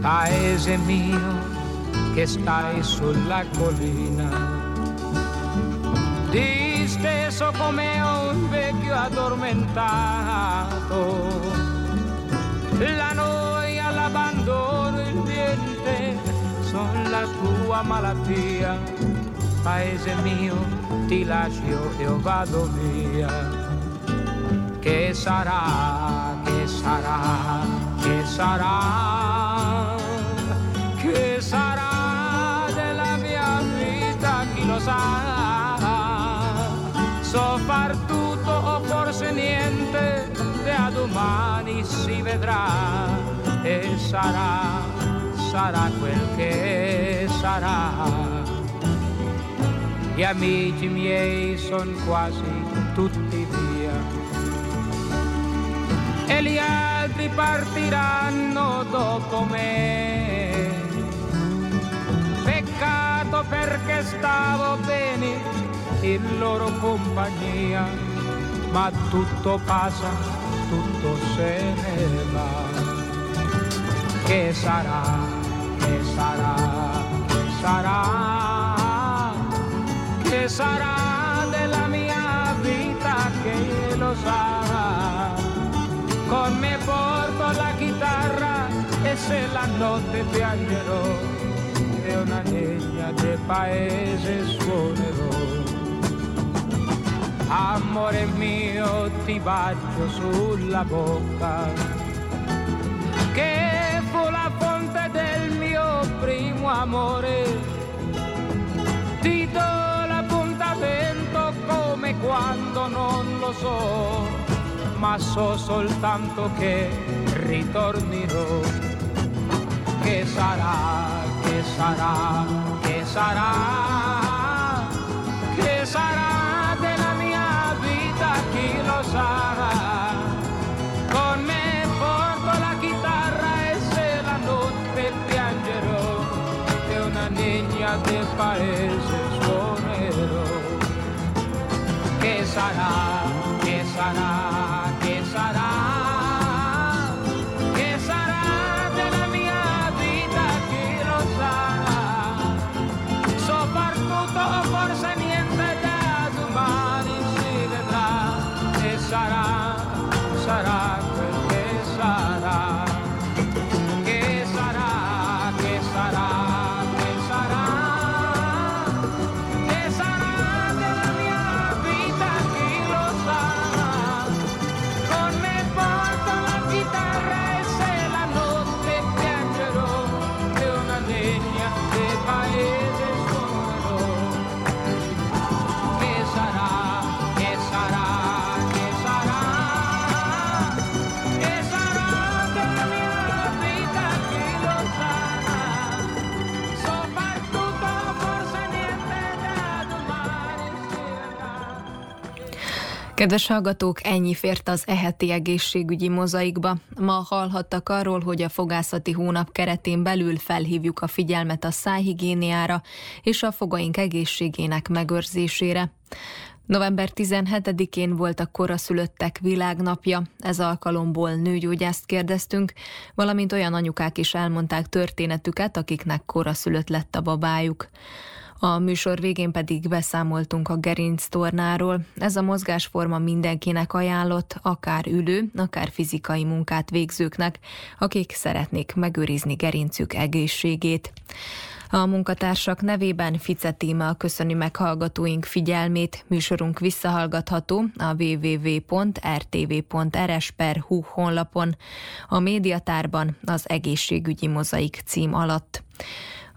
Paese mio che stai sulla collina, disteso come un vecchio addormentato. La noia, l'abbandono, il niente sono la tua malattia. Paese mio, ti lascio io vado via. Che sarà, che sarà, che sarà? Che sarà della mia vita, chi lo sa. So far tutto o forse niente, da domani si vedrà e sarà, sarà quel che sarà. Gli amici miei sono quasi tutti via e gli altri partiranno dopo me peccato perché stavo bene in loro compagnia, ma tutto passa, tutto se ne va. Che sarà, che sarà, che sarà, che sarà della mia vita che lo sa. Con me porto la chitarra e se la notte piangerò legna del paese suonerò. Amore mio ti bacio sulla bocca, che fu la fonte del mio primo amore. Ti do l'appuntamento come quando non lo so, ma so soltanto che ritornerò. Che sarà ¿Qué será? ¿Qué será? ¿Qué será de la mia vita? Chi lo sarà? Con me porto la chitarra e se la notte este piangerò de una niña que parece suonero. ¿Qué será? Kedves hallgatók, ennyi fért az eheti egészségügyi mozaikba. Ma hallhattak arról, hogy a fogászati hónap keretén belül felhívjuk a figyelmet a szájhigiéniára és a fogaink egészségének megőrzésére. November 17-én volt a koraszülöttek világnapja, ez alkalomból nőgyógyászt kérdeztünk, valamint olyan anyukák is elmondták történetüket, akiknek koraszülött lett a babájuk. A műsor végén pedig beszámoltunk a gerinc tornáról. Ez a mozgásforma mindenkinek ajánlott, akár ülő, akár fizikai munkát végzőknek, akik szeretnék megőrizni gerincük egészségét. A munkatársak nevében Fice Tíma köszöni meg hallgatóink figyelmét. Műsorunk visszahallgatható a www.rtv.rs.hu honlapon, a médiatárban az egészségügyi mozaik cím alatt.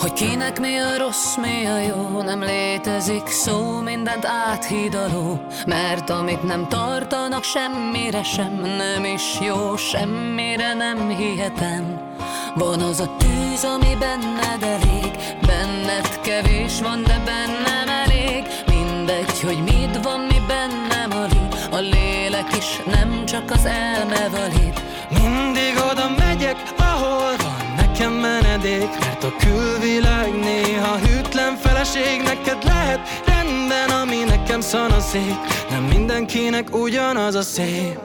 Hogy kinek mi a rossz, mi a jó, nem létezik szó, mindent áthidaló, mert amit nem tartanak semmire sem, nem is jó, semmire nem hihetem. Van az a tűz, ami benned elég, benned kevés van, de bennem elég, mindegy, hogy mit van, mi bennem alig, a lélek is nem csak az elme valid. Mindig oda megyek, ahol nekem menedék Mert a külvilág néha hűtlen feleség Neked lehet rendben, ami nekem szanaszék. Nem mindenkinek ugyanaz a szép.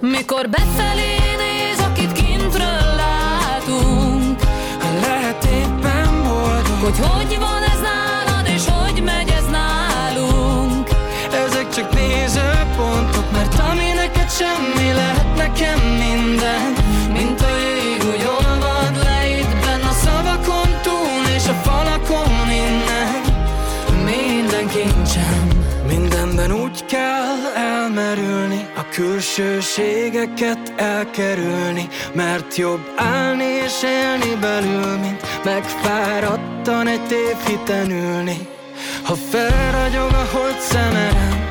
Mikor befelé néz, akit kintről látunk Lehet éppen boldog. Hogy hogy van ez nálad, és hogy megy ez nálunk. Ezek csak nézőpontok Mert ami neked semmi lehet nekem minden kell elmerülni A külsőségeket elkerülni Mert jobb állni és élni belül Mint megfáradtan egy tévhiten ülni. Ha felragyog a hold szemerem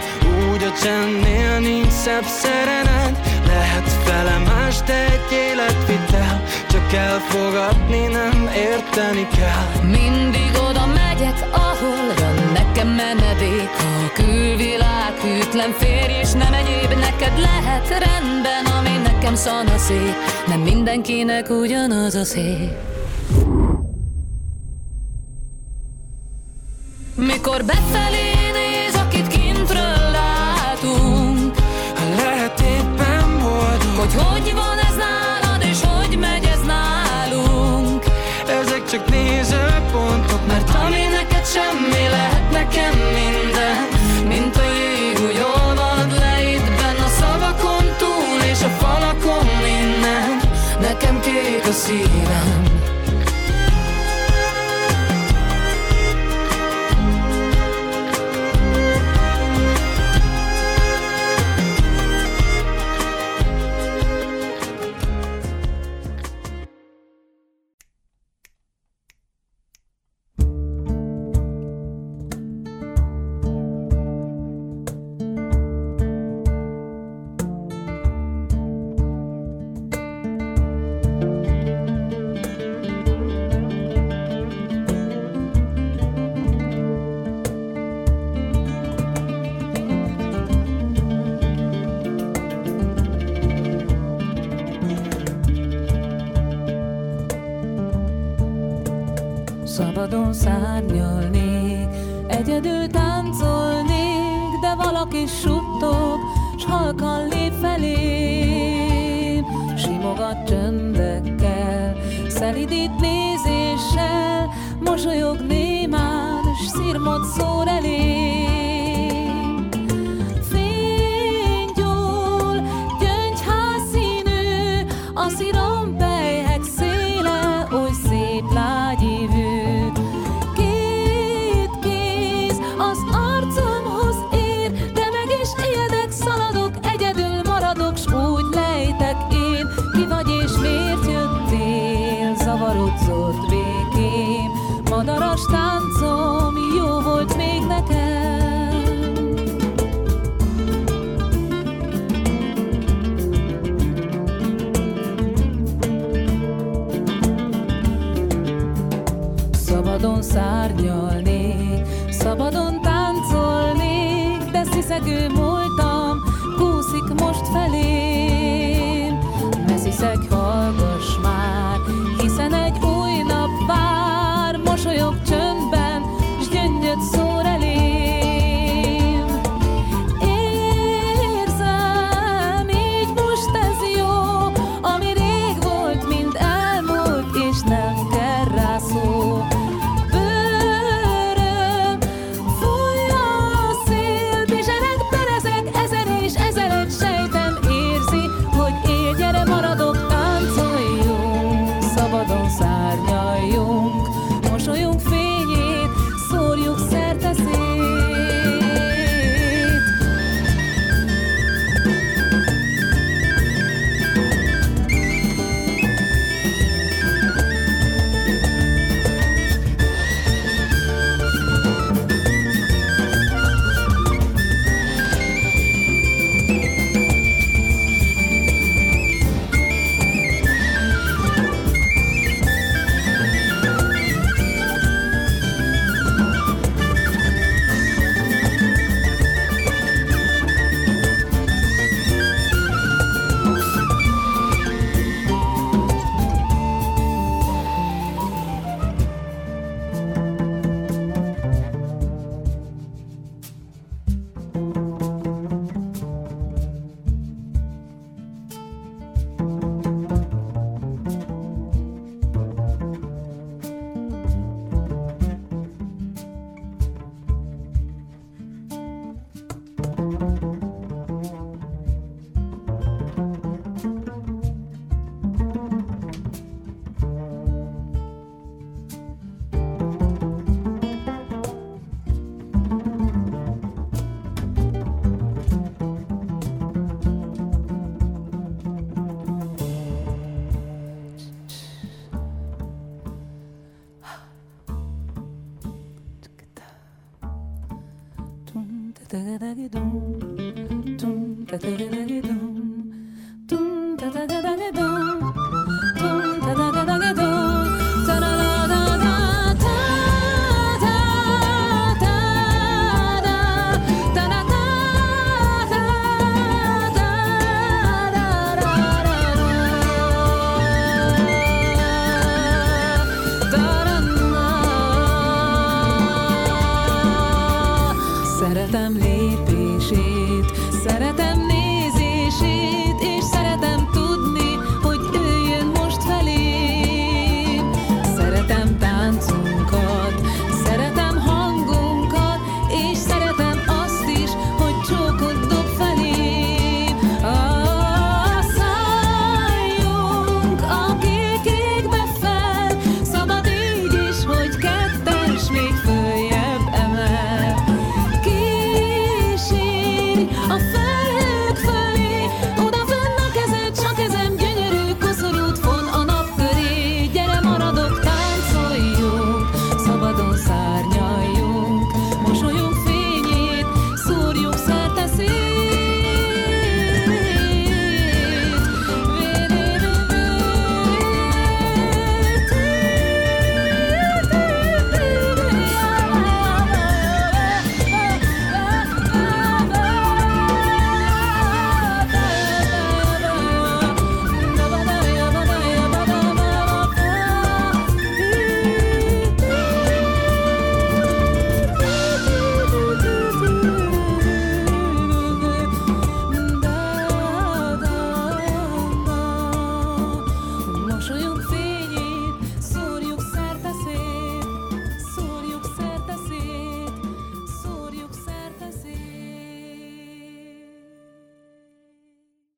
Úgy a csendnél nincs szebb szerenet Lehet felemás, de egy életvitel Csak elfogadni nem érteni kell. Mindig oda megyek, ahol nekem menedék. A külvilág hűtlen férj és nem egyéb Neked lehet rendben, ami nekem szanaszék Nem mindenkinek ugyanaz a szép Mikor befelé nekem minden Mint a jég, úgy olvad le itt a szavakon túl És a falakon innen Nekem kék a szívem egyedül táncolnék, de valaki suttog, s halkan lép felém. Simogat csöndekkel, szelidít nézéssel, mosolyog némán, s szirmot szól elém.